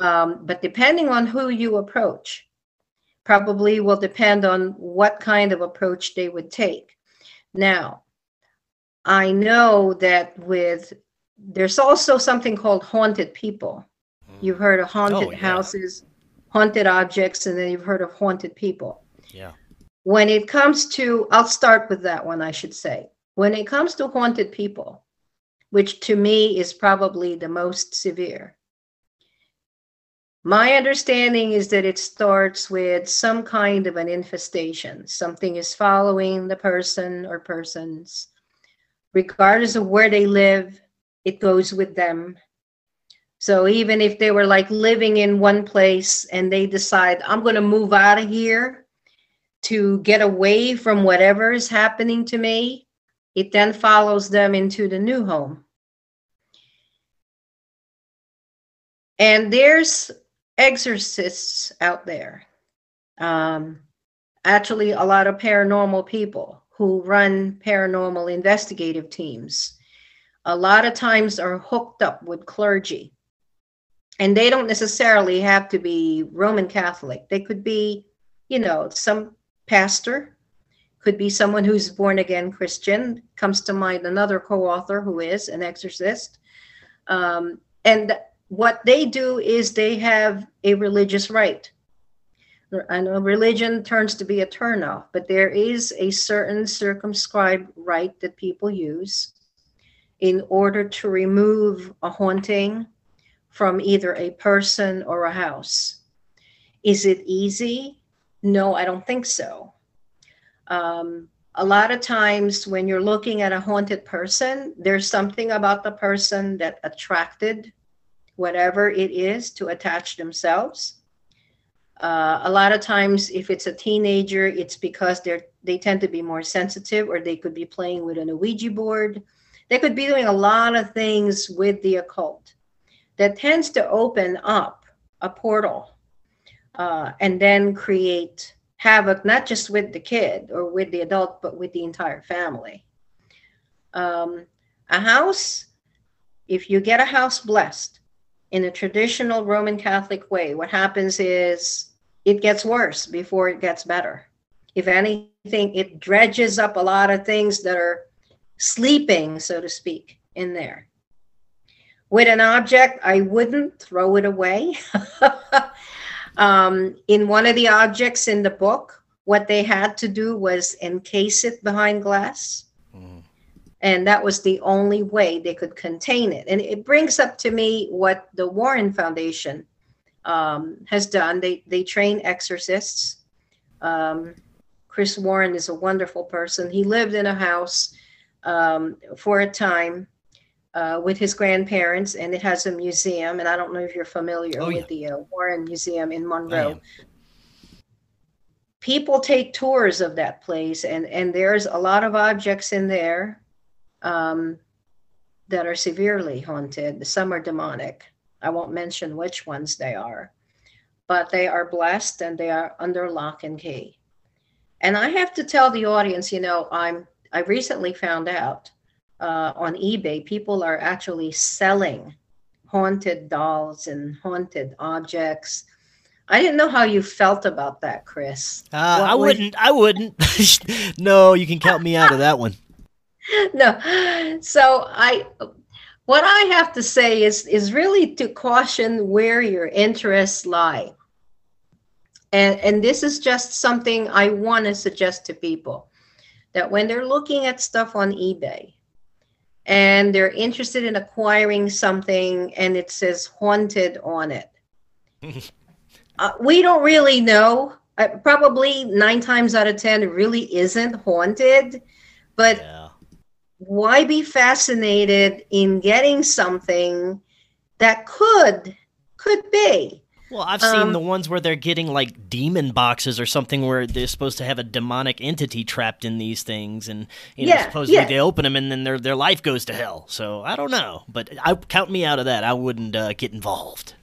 Um, but depending on who you approach, probably will depend on what kind of approach they would take. Now, I know that with there's also something called haunted people. You've heard of haunted Oh, yeah. houses, haunted objects, and then you've heard of haunted people. Yeah. When it comes to, I'll start with that one, I should say. When it comes to haunted people, which to me is probably the most severe, my understanding is that it starts with some kind of an infestation. Something is following the person or persons. Regardless of where they live, it goes with them. So even if they were like living in one place and they decide, I'm going to move out of here to get away from whatever is happening to me, it then follows them into the new home. And there's exorcists out there. Um, actually, a lot of paranormal people who run paranormal investigative teams. A lot of times are hooked up with clergy. And they don't necessarily have to be Roman Catholic. They could be, you know, some pastor, could be someone who's born again Christian. Comes to mind another co author who is an exorcist. Um, and what they do is they have a religious rite. I know religion turns to be a turnoff, but there is a certain circumscribed rite that people use in order to remove a haunting from either a person or a house. Is it easy? No, I don't think so. Um, a lot of times when you're looking at a haunted person, there's something about the person that attracted whatever it is to attach themselves. Uh, a lot of times, if it's a teenager, it's because they're they tend to be more sensitive, or they could be playing with an Ouija board. They could be doing a lot of things with the occult that tends to open up a portal uh, and then create havoc, not just with the kid or with the adult, but with the entire family. Um, a house, if you get a house blessed in a traditional Roman Catholic way, what happens is it gets worse before it gets better. If anything, it dredges up a lot of things that are sleeping, so to speak, in there. With an object, I wouldn't throw it away. um, in one of the objects in the book, what they had to do was encase it behind glass. And that was the only way they could contain it. And it brings up to me what the Warren Foundation um, has done. They, they train exorcists. Um, Chris Warren is a wonderful person. He lived in a house um, for a time uh, with his grandparents, and it has a museum. And I don't know if you're familiar Oh, yeah. with the uh, Warren Museum in Monroe. People take tours of that place, and and there's a lot of objects in there um, that are severely haunted. Some are demonic. I won't mention which ones they are, but they are blessed and they are under lock and key. And I have to tell the audience, you know, I'm I recently found out uh, on eBay people are actually selling haunted dolls and haunted objects. I didn't know how you felt about that, Chris. Uh, I wouldn't. I wouldn't. no, you can count me out of that one. no. So I what I have to say is is really to caution where your interests lie. And, and this is just something I want to suggest to people that when they're looking at stuff on eBay and they're interested in acquiring something and it says haunted on it, uh, we don't really know. Uh, probably nine times out of 10, it really isn't haunted. But Yeah. why be fascinated in getting something that could could be Well, I've seen Um, the ones where they're getting like demon boxes or something where they're supposed to have a demonic entity trapped in these things, and you know, Yeah, supposedly yeah. they open them and then their their life goes to hell. So I don't know, but I count me out of that. I wouldn't uh, get involved.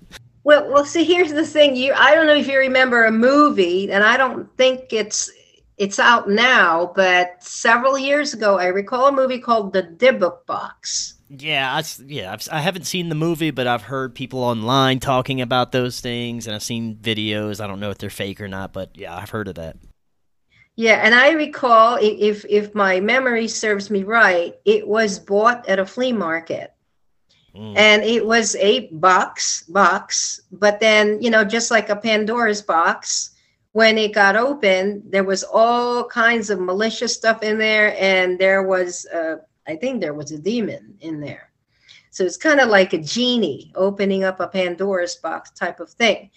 well well see here's the thing you i don't know if you remember a movie and i don't think it's it's out now but several years ago i recall a movie called the Dybbuk box Yeah, I, yeah, I've, I haven't seen the movie, but I've heard people online talking about those things, and I've seen videos. I don't know if they're fake or not, but yeah, I've heard of that. yeah and i recall if if my memory serves me right it was bought at a flea market Mm. and it was a box box but then you know just like a pandora's box when it got open there was all kinds of malicious stuff in there and there was uh, i think there was a demon in there. So it's kind of like a genie opening up a pandora's box type of thing.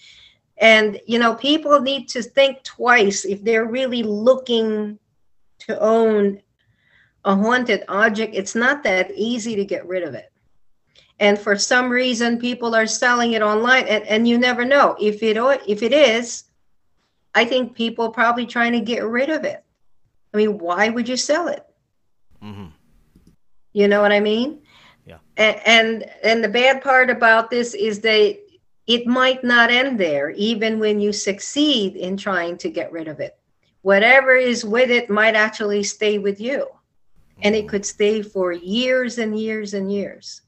And you know people need to think twice if they're really looking to own a haunted object. It's not that easy to get rid of it. And for some reason people are selling it online and, and you never know. If it if it is i think people probably trying to get rid of it. I mean why would you sell it? Hmm you know what i mean? Yeah. and and, and the bad part about this is that it might not end there even when you succeed in trying to get rid of it. Whatever is with it might actually stay with you. And it mm. could stay for years and years and years.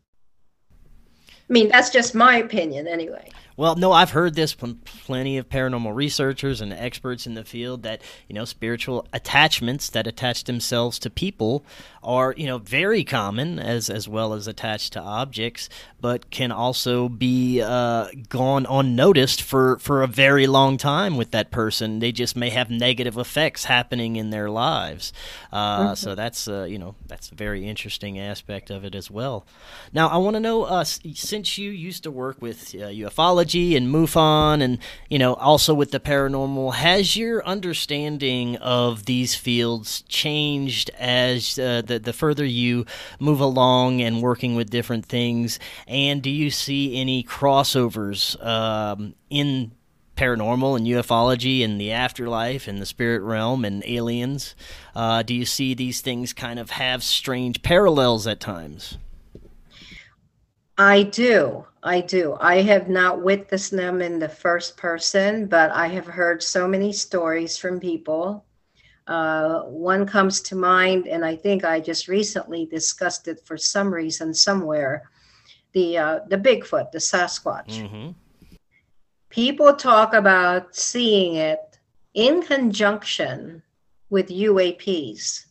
I mean, that's just my opinion anyway. Well, no, I've heard this from plenty of paranormal researchers and experts in the field that, you know, spiritual attachments that attach themselves to people are, you know, very common as as well as attached to objects, but can also be uh, gone unnoticed for for a very long time with that person. They just may have negative effects happening in their lives. Uh, So that's, uh, you know, that's a very interesting aspect of it as well. Now, I want to know, uh, since you used to work with uh, ufology and MUFON, and you know, also with the paranormal, has your understanding of these fields changed as uh, the the further you move along and working with different things? And do you see any crossovers um, in paranormal and ufology and the afterlife and the spirit realm and aliens? Uh, do you see these things kind of have strange parallels at times? I do. I do. I have not witnessed them in the first person, but I have heard so many stories from people. Uh, one comes to mind, and I think I just recently discussed it for some reason somewhere. The uh, the Bigfoot, the Sasquatch. Mm-hmm. People talk about seeing it in conjunction with UAPs.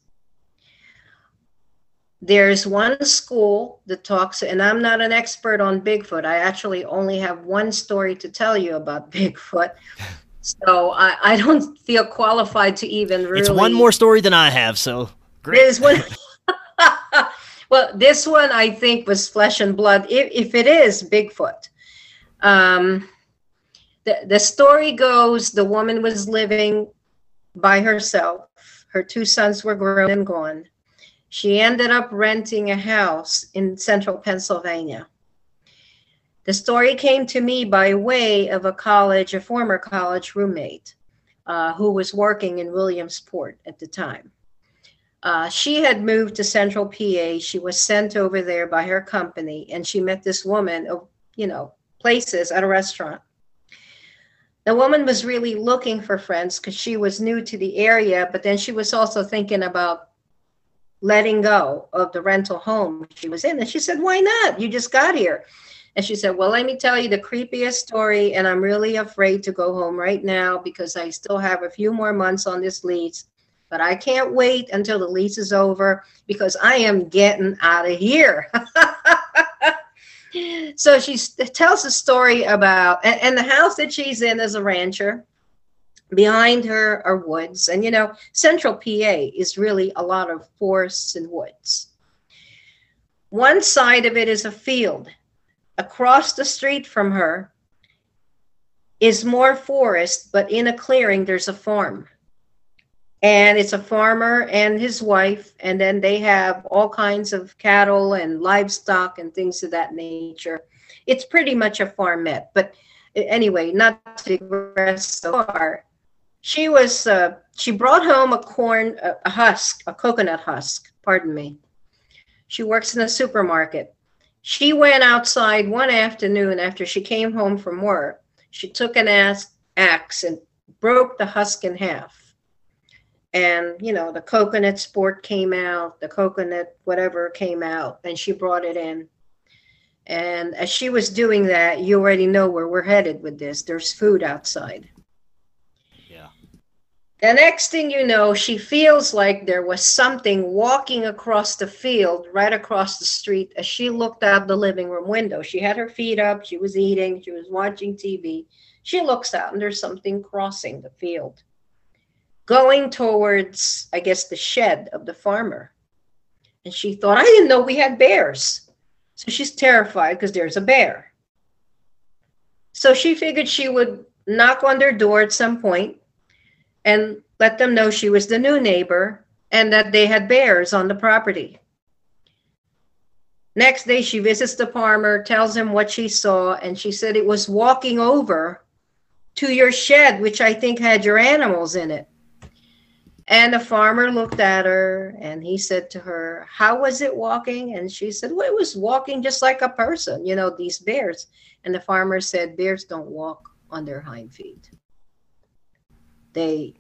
There's one school that talks, and I'm not an expert on Bigfoot. I actually only have one story to tell you about Bigfoot. So I, I don't feel qualified to even really. It's one more story than I have, so great. There's one. well, this one I think was flesh and blood. If, if it is Bigfoot, um, the the story goes: the woman was living by herself. Her two sons were grown and gone. She ended up renting a house in central Pennsylvania. The story came to me by way of a college, a former college roommate uh, who was working in Williamsport at the time. Uh, she had moved to central PA. She was sent over there by her company, and she met this woman of, you know, places at a restaurant. The woman was really looking for friends because she was new to the area, but then she was also thinking about letting go of the rental home she was in. And she said, Why not? You just got here. And she said, Well, let me tell you the creepiest story. And I'm really afraid to go home right now because I still have a few more months on this lease. But I can't wait until the lease is over because I am getting out of here. so she tells a story about, and, the house that she's in is a rancher. Behind her are woods. And you know, central PA is really a lot of forests and woods. One side of it is a field. Across the street from her is more forest, but in a clearing, there's a farm. And it's a farmer and his wife, and then they have all kinds of cattle and livestock and things of that nature. It's pretty much a farmette, but anyway, not to digress so far. She was uh, she brought home a corn a, a husk, a coconut husk. Pardon me. She works in a supermarket. She went outside one afternoon after she came home from work. She took an axe and broke the husk in half. And, you know, the coconut sport came out, the coconut whatever came out, and she brought it in. And as she was doing that, you already know where we're headed with this. There's food outside. The next thing you know, she feels like there was something walking across the field, right across the street, as she looked out the living room window. She had her feet up, she was eating, she was watching TV. She looks out, and there's something crossing the field, going towards, I guess, the shed of the farmer. And she thought, I didn't know we had bears. So she's terrified because there's a bear. So she figured she would knock on their door at some point and let them know she was the new neighbor and that they had bears on the property. Next day, she visits the farmer, tells him what she saw, and she said it was walking over to your shed, which I think had your animals in it. And the farmer looked at her and he said to her, How was it walking? And she said, Well, it was walking just like a person, you know, these bears. And the farmer said, Bears don't walk on their hind feet. They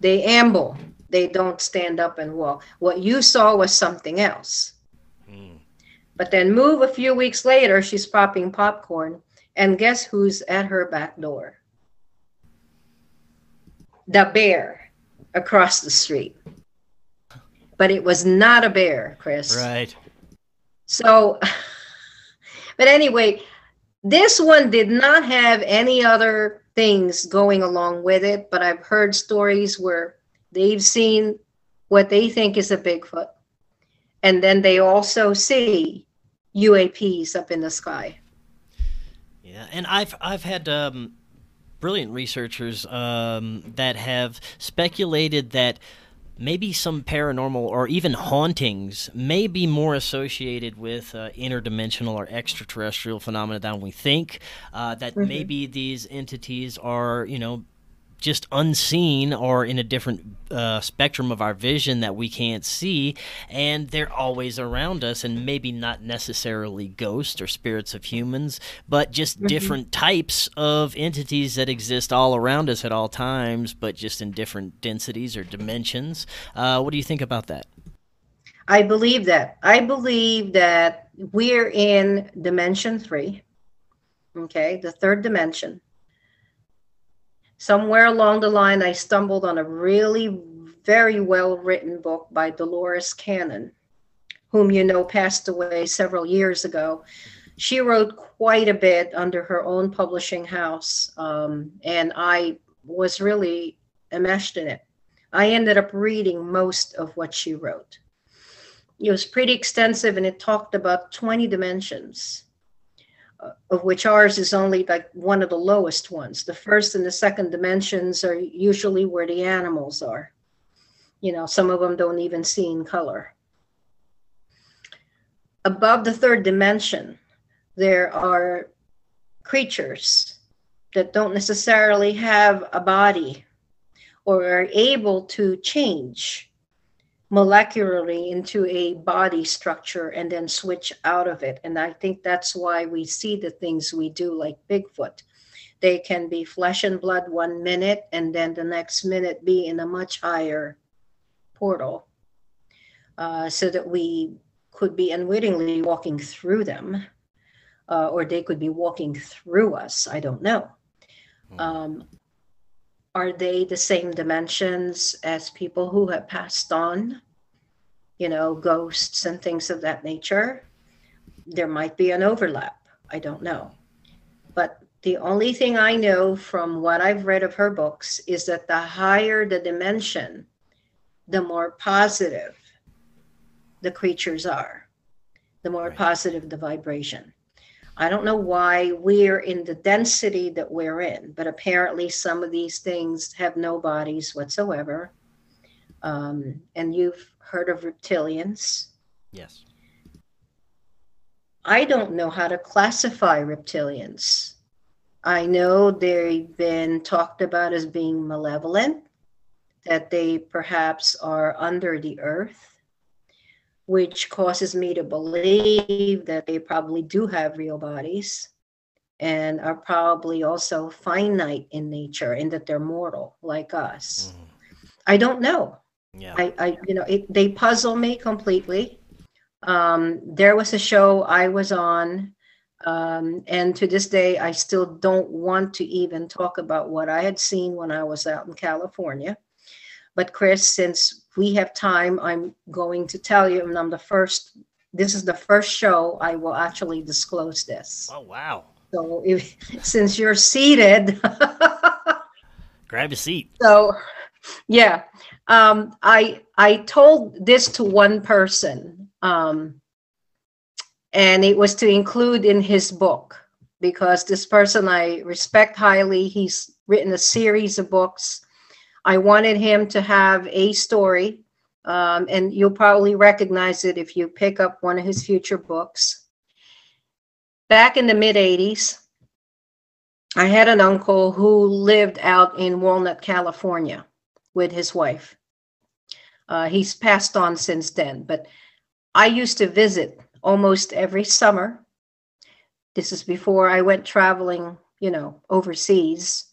they amble. They don't stand up and walk. What you saw was something else. Mm. But then move a few weeks later, she's popping popcorn, and guess who's at her back door? The bear across the street. But it was not a bear, Chris. Right. So, but anyway, this one did not have any other things going along with it, but I've heard stories where they've seen what they think is a Bigfoot. And then they also see UAPs up in the sky. Yeah, and I've I've had um, brilliant researchers um, that have speculated that maybe some paranormal or even hauntings may be more associated with uh, interdimensional or extraterrestrial phenomena than we think. Uh, that mm-hmm. maybe these entities are, you know, just unseen or in a different uh, spectrum of our vision that we can't see, and they're always around us, and maybe not necessarily ghosts or spirits of humans, but just mm-hmm. different types of entities that exist all around us at all times, but just in different densities or dimensions. Uh, what do you think about that? I believe that. I believe that we're in dimension three, okay, the third dimension somewhere along the line, I stumbled on a really very well written book by Dolores Cannon, whom you know passed away several years ago. She wrote quite a bit under her own publishing house, um, and I was really enmeshed in it. I ended up reading most of what she wrote. It was pretty extensive and it talked about 20 dimensions of which ours is only like one of the lowest ones. The first and the second dimensions are usually where the animals are. You know, some of them don't even see in color. Above the third dimension, there are creatures that don't necessarily have a body or are able to change molecularly into a body structure and then switch out of it. And I think that's why we see the things we do, like Bigfoot. They can be flesh and blood one minute, and then the next minute be in a much higher portal, uh, so that we could be unwittingly walking through them, uh, or they could be walking through us. I don't know. Hmm. Um, are they the same dimensions as people who have passed on? You know, ghosts and things of that nature. There might be an overlap. I don't know. But The only thing I know from what I've read of her books is that the higher the dimension, the more positive the creatures are, the more right. positive the vibration. I don't know why we're in the density that we're in, but apparently some of these things have no bodies whatsoever. Um, and you've heard of reptilians. Yes. I don't know how to classify reptilians. I know they've been talked about as being malevolent, that they perhaps are under the earth which causes me to believe that they probably do have real bodies and are probably also finite in nature in that they're mortal like us. Mm. I don't know. Yeah. I, I you know, it, they puzzle me completely. Um, there was a show I was on, um, and to this day, I still don't want to even talk about what I had seen when I was out in California. But Chris, since we have time, I'm going to tell you, and I'm the first, this is the first show I will actually disclose this. Oh, wow. So if, since you're seated, grab a seat. So, yeah, um, I I told this to one person, um, and it was to include in his book because this person I respect highly. He's written a series of books I wanted him to have a story, um, and you'll probably recognize it if you pick up one of his future books. Back in the mid 80s, I had an uncle who lived out in Walnut, California with his wife. Uh, he's passed on since then, but I used to visit almost every summer. This is before I went traveling, you know, overseas.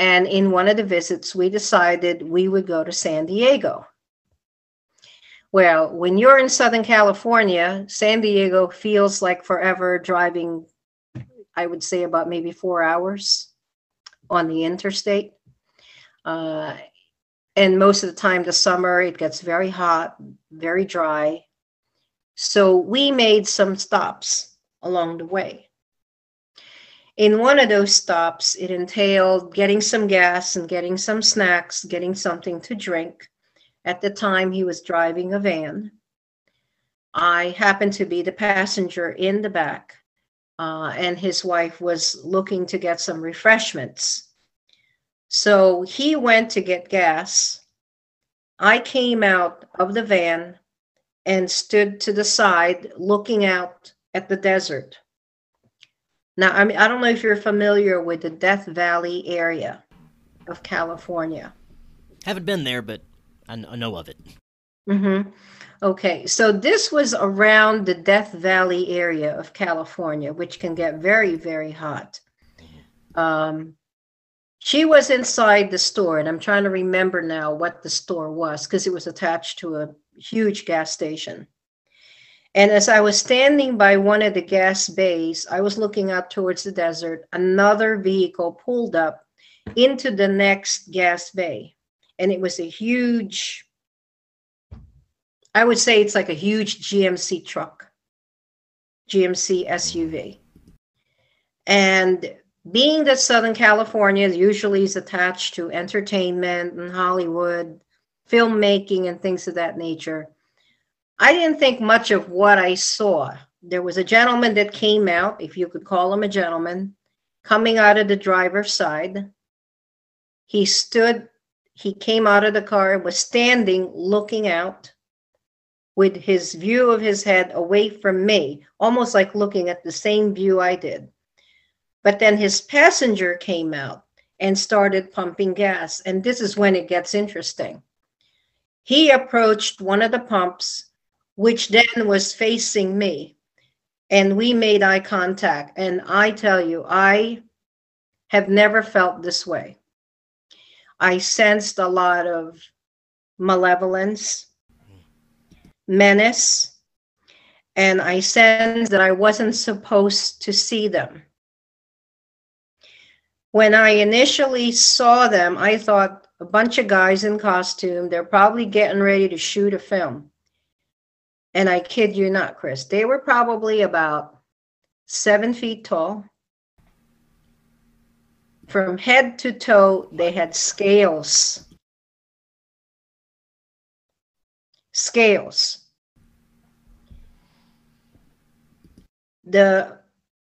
And in one of the visits, we decided we would go to San Diego. Well, when you're in Southern California, San Diego feels like forever driving, I would say about maybe four hours on the interstate. Uh, and most of the time, the summer, it gets very hot, very dry. So we made some stops along the way in one of those stops, it entailed getting some gas and getting some snacks, getting something to drink. At the time, he was driving a van. I happened to be the passenger in the back, uh, and his wife was looking to get some refreshments. So he went to get gas. I came out of the van and stood to the side looking out at the desert. Now, I mean, I don't know if you're familiar with the Death Valley area of California. Haven't been there, but I know of it. Mm-hmm. Okay, so this was around the Death Valley area of California, which can get very, very hot. Um, she was inside the store, and I'm trying to remember now what the store was because it was attached to a huge gas station. And as I was standing by one of the gas bays, I was looking up towards the desert. Another vehicle pulled up into the next gas bay. And it was a huge, I would say it's like a huge GMC truck, GMC SUV. And being that Southern California usually is attached to entertainment and Hollywood, filmmaking, and things of that nature, I didn't think much of what I saw. There was a gentleman that came out, if you could call him a gentleman, coming out of the driver's side. He stood, he came out of the car, was standing looking out with his view of his head away from me, almost like looking at the same view I did. But then his passenger came out and started pumping gas. And this is when it gets interesting. He approached one of the pumps which then was facing me. And we made eye contact. And I tell you, I have never felt this way. I sensed a lot of malevolence, menace, and I sensed that I wasn't supposed to see them. When I initially saw them, I thought a bunch of guys in costume, they're probably getting ready to shoot a film. And I kid you not, Chris, they were probably about seven feet tall, from head to toe, they had scales. Scales. The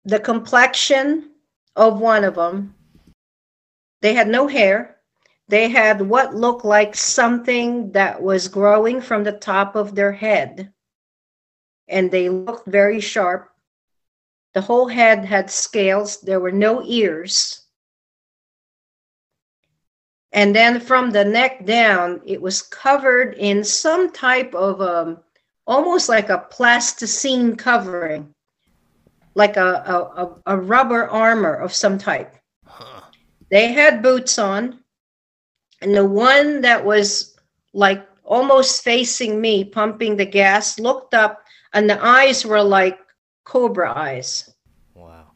the complexion of one of them, they had no hair. They had what looked like something that was growing from the top of their head. And they looked very sharp. The whole head had scales. There were no ears. And then from the neck down, it was covered in some type of um, almost like a plasticine covering, like a, a, a rubber armor of some type. They had boots on, and the one that was like almost facing me, pumping the gas, looked up, and the eyes were like cobra eyes. Wow.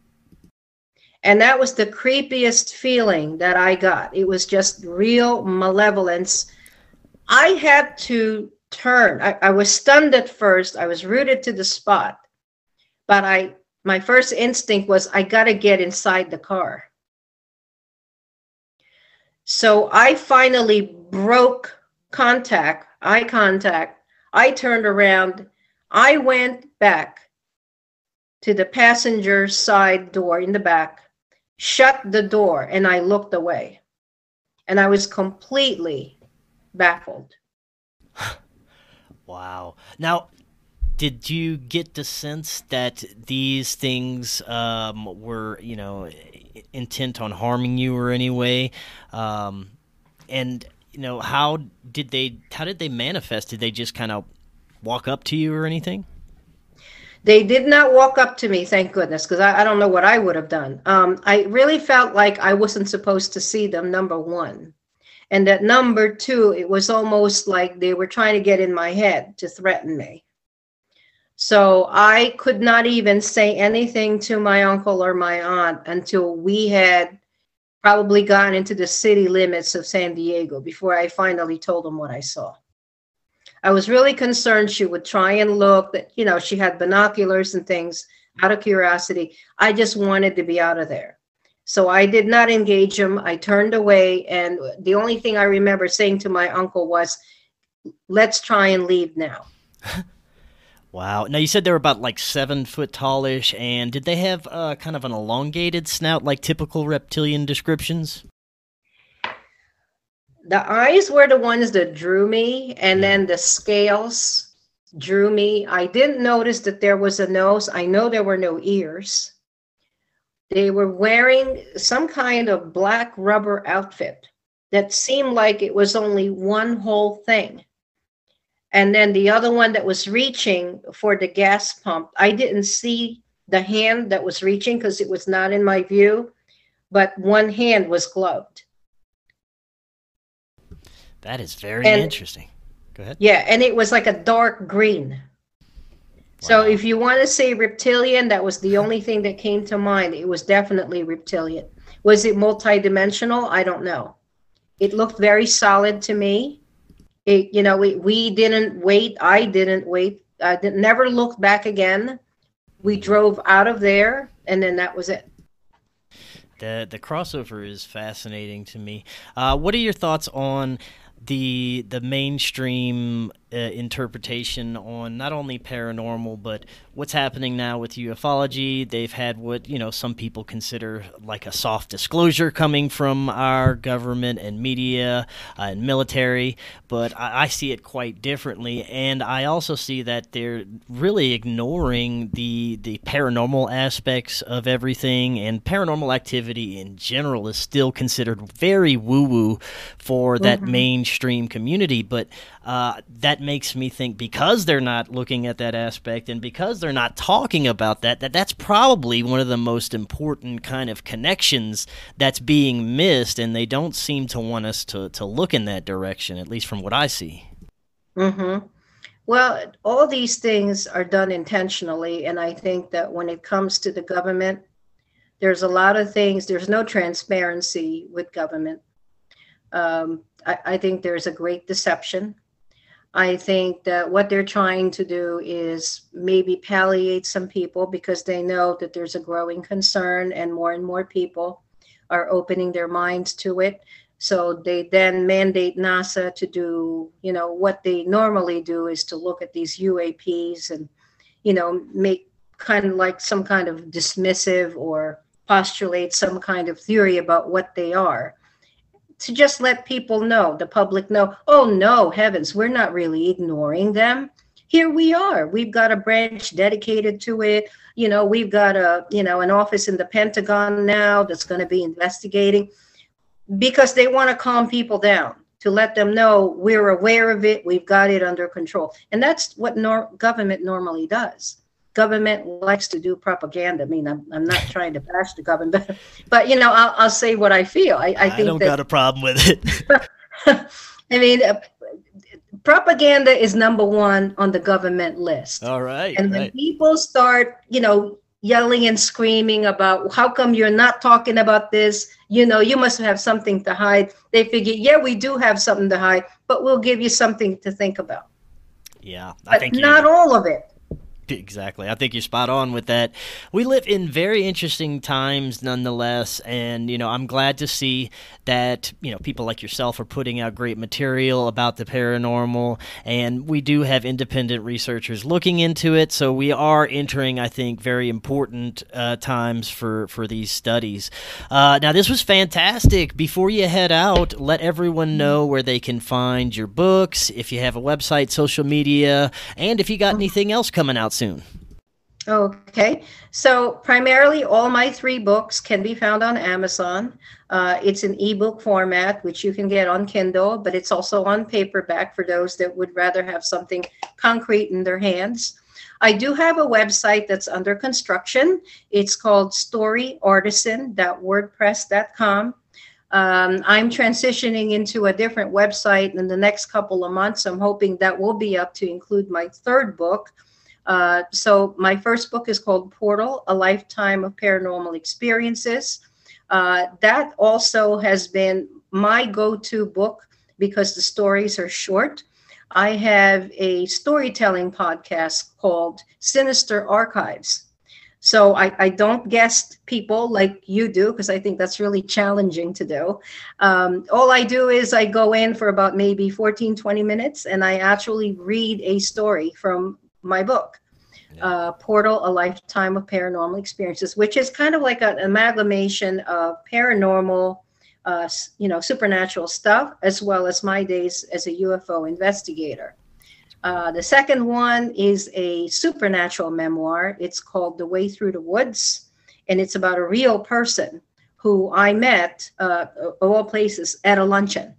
And that was the creepiest feeling that I got. It was just real malevolence. I had to turn. I, I was stunned at first. I was rooted to the spot. But I my first instinct was I gotta get inside the car. So I finally broke contact, eye contact. I turned around. I went back to the passenger side door in the back, shut the door, and I looked away. And I was completely baffled. wow. Now, did you get the sense that these things um, were, you know, intent on harming you or any way? Um, and you know, how did they? How did they manifest? Did they just kind of walk up to you or anything? They did not walk up to me, thank goodness, because I, I, don't know what I would have done. Um, I really felt like I wasn't supposed to see them, number one. And that number two, it was almost like they were trying to get in my head to threaten me. So I could not even say anything to my uncle or my aunt until we had probably gotten into the city limits of San Diego before I finally told them what I saw. I was really concerned she would try and look that, you know, she had binoculars and things out of curiosity. I just wanted to be out of there. So I did not engage him. I turned away. And the only thing I remember saying to my uncle was, let's try and leave now. Wow. Now you said they were about like seven foot tallish, and did they have uh, kind of an elongated snout like typical reptilian descriptions? The eyes were the ones that drew me, and then the scales drew me. I didn't notice that there was a nose. I know there were no ears. They were wearing some kind of black rubber outfit that seemed like it was only one whole thing and then the other one that was reaching for the gas pump i didn't see the hand that was reaching because it was not in my view but one hand was gloved that is very and, interesting go ahead yeah and it was like a dark green wow. so if you want to say reptilian that was the only thing that came to mind it was definitely reptilian was it multidimensional i don't know it looked very solid to me it, you know, we, we didn't wait. I didn't wait. I did, never looked back again. We drove out of there, and then that was it. The the crossover is fascinating to me. Uh, what are your thoughts on the the mainstream uh, interpretation on not only paranormal but what's happening now with ufology. They've had what you know some people consider like a soft disclosure coming from our government and media uh, and military but I, I, see it quite differently. And i also see that they're really ignoring the the paranormal aspects of everything and paranormal activity in general is still considered very woo woo for that mm-hmm. mainstream community. But uh, that makes me think because they're not looking at that aspect and because they're not talking about that, that that's probably one of the most important kind of connections that's being missed, and they don't seem to want us to, to look in that direction, at least from what I see. Mm-hmm. Well, all these things are done intentionally, and I think that when it comes to the government, there's a lot of things, there's no transparency with government. Um, I, I think there's a great deception I think that what they're trying to do is maybe palliate some people because they know that there's a growing concern and more and more people are opening their minds to it. So they then mandate NASA to do, you know, what they normally do is to look at these UAPs and, you know, make kind of like some kind of dismissive or postulate some kind of theory about what they are to just let people know, the public know, oh no, heavens, we're not really ignoring them. Here we are. We've got a branch dedicated to it. You know, we've got a, you know, an office in the Pentagon now that's going to be investigating because they want to calm people down to let them know we're aware of it, we've got it under control. And that's what nor- government normally does government likes to do propaganda. I mean, I'm, I'm not trying to bash the government, but, but you know, I'll, I'll say what I feel. I, I think I don't that, got a problem with it. I mean, uh, propaganda is number one on the government list. All right. And when right. people start, you know, yelling and screaming about how come you're not talking about this, you know, you must have something to hide. They figure, yeah, we do have something to hide, but we'll give you something to think about. Yeah, I But think you- not all of it. Exactly. I think you're spot on with that. We live in very interesting times nonetheless and you know, I'm glad to see that, you know, people like yourself are putting out great material about the paranormal and we do have independent researchers looking into it, so we are entering I think very important uh, times for for these studies. Uh, now this was fantastic. Before you head out, let everyone know where they can find your books, if you have a website, social media, and if you got anything else coming out soon. Okay, so primarily all my three books can be found on Amazon. Uh, it's an ebook format, which you can get on Kindle, but it's also on paperback for those that would rather have something concrete in their hands. I do have a website that's under construction. It's called storyartisan.wordpress.com. Um, I'm transitioning into a different website in the next couple of months. I'm hoping that will be up to include my third book. Uh, so my first book is called Portal: A Lifetime of Paranormal Experiences. Uh, that also has been my go-to book because the stories are short. I have a storytelling podcast called Sinister Archives. So I, I don't guest people like you do because I think that's really challenging to do. Um, all I do is I go in for about maybe 14, 20 minutes and I actually read a story from my book, uh, Portal, A Lifetime of Paranormal Experiences, which is kind of like an amalgamation of paranormal, uh, you know, supernatural stuff, as well as my days as a UFO investigator. Uh, the second one is a supernatural memoir. It's called The Way Through the Woods, and it's about a real person who I met, uh, of all places, at a luncheon.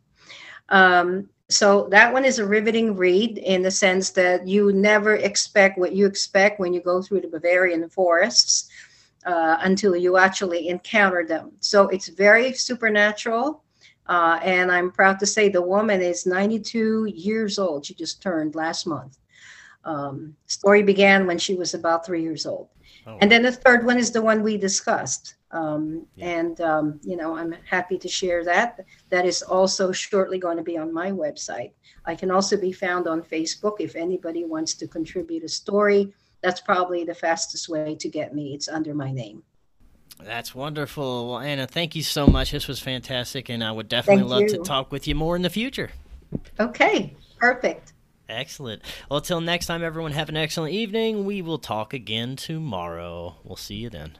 Um, so that one is a riveting read in the sense that you never expect what you expect when you go through the Bavarian forests uh, until you actually encounter them. So it's very supernatural. Uh, and I'm proud to say the woman is 92 years old. She just turned last month. Um, story began when she was about three years old. And then the third one is the one we discussed. Um, And, um, you know, I'm happy to share that. That is also shortly going to be on my website. I can also be found on Facebook if anybody wants to contribute a story. That's probably the fastest way to get me. It's under my name. That's wonderful. Well, Anna, thank you so much. This was fantastic, and I would definitely Thank love to talk with you more in the future. Okay, perfect. Excellent. Well, until next time, everyone, have an excellent evening. We will talk again tomorrow. We'll see you then.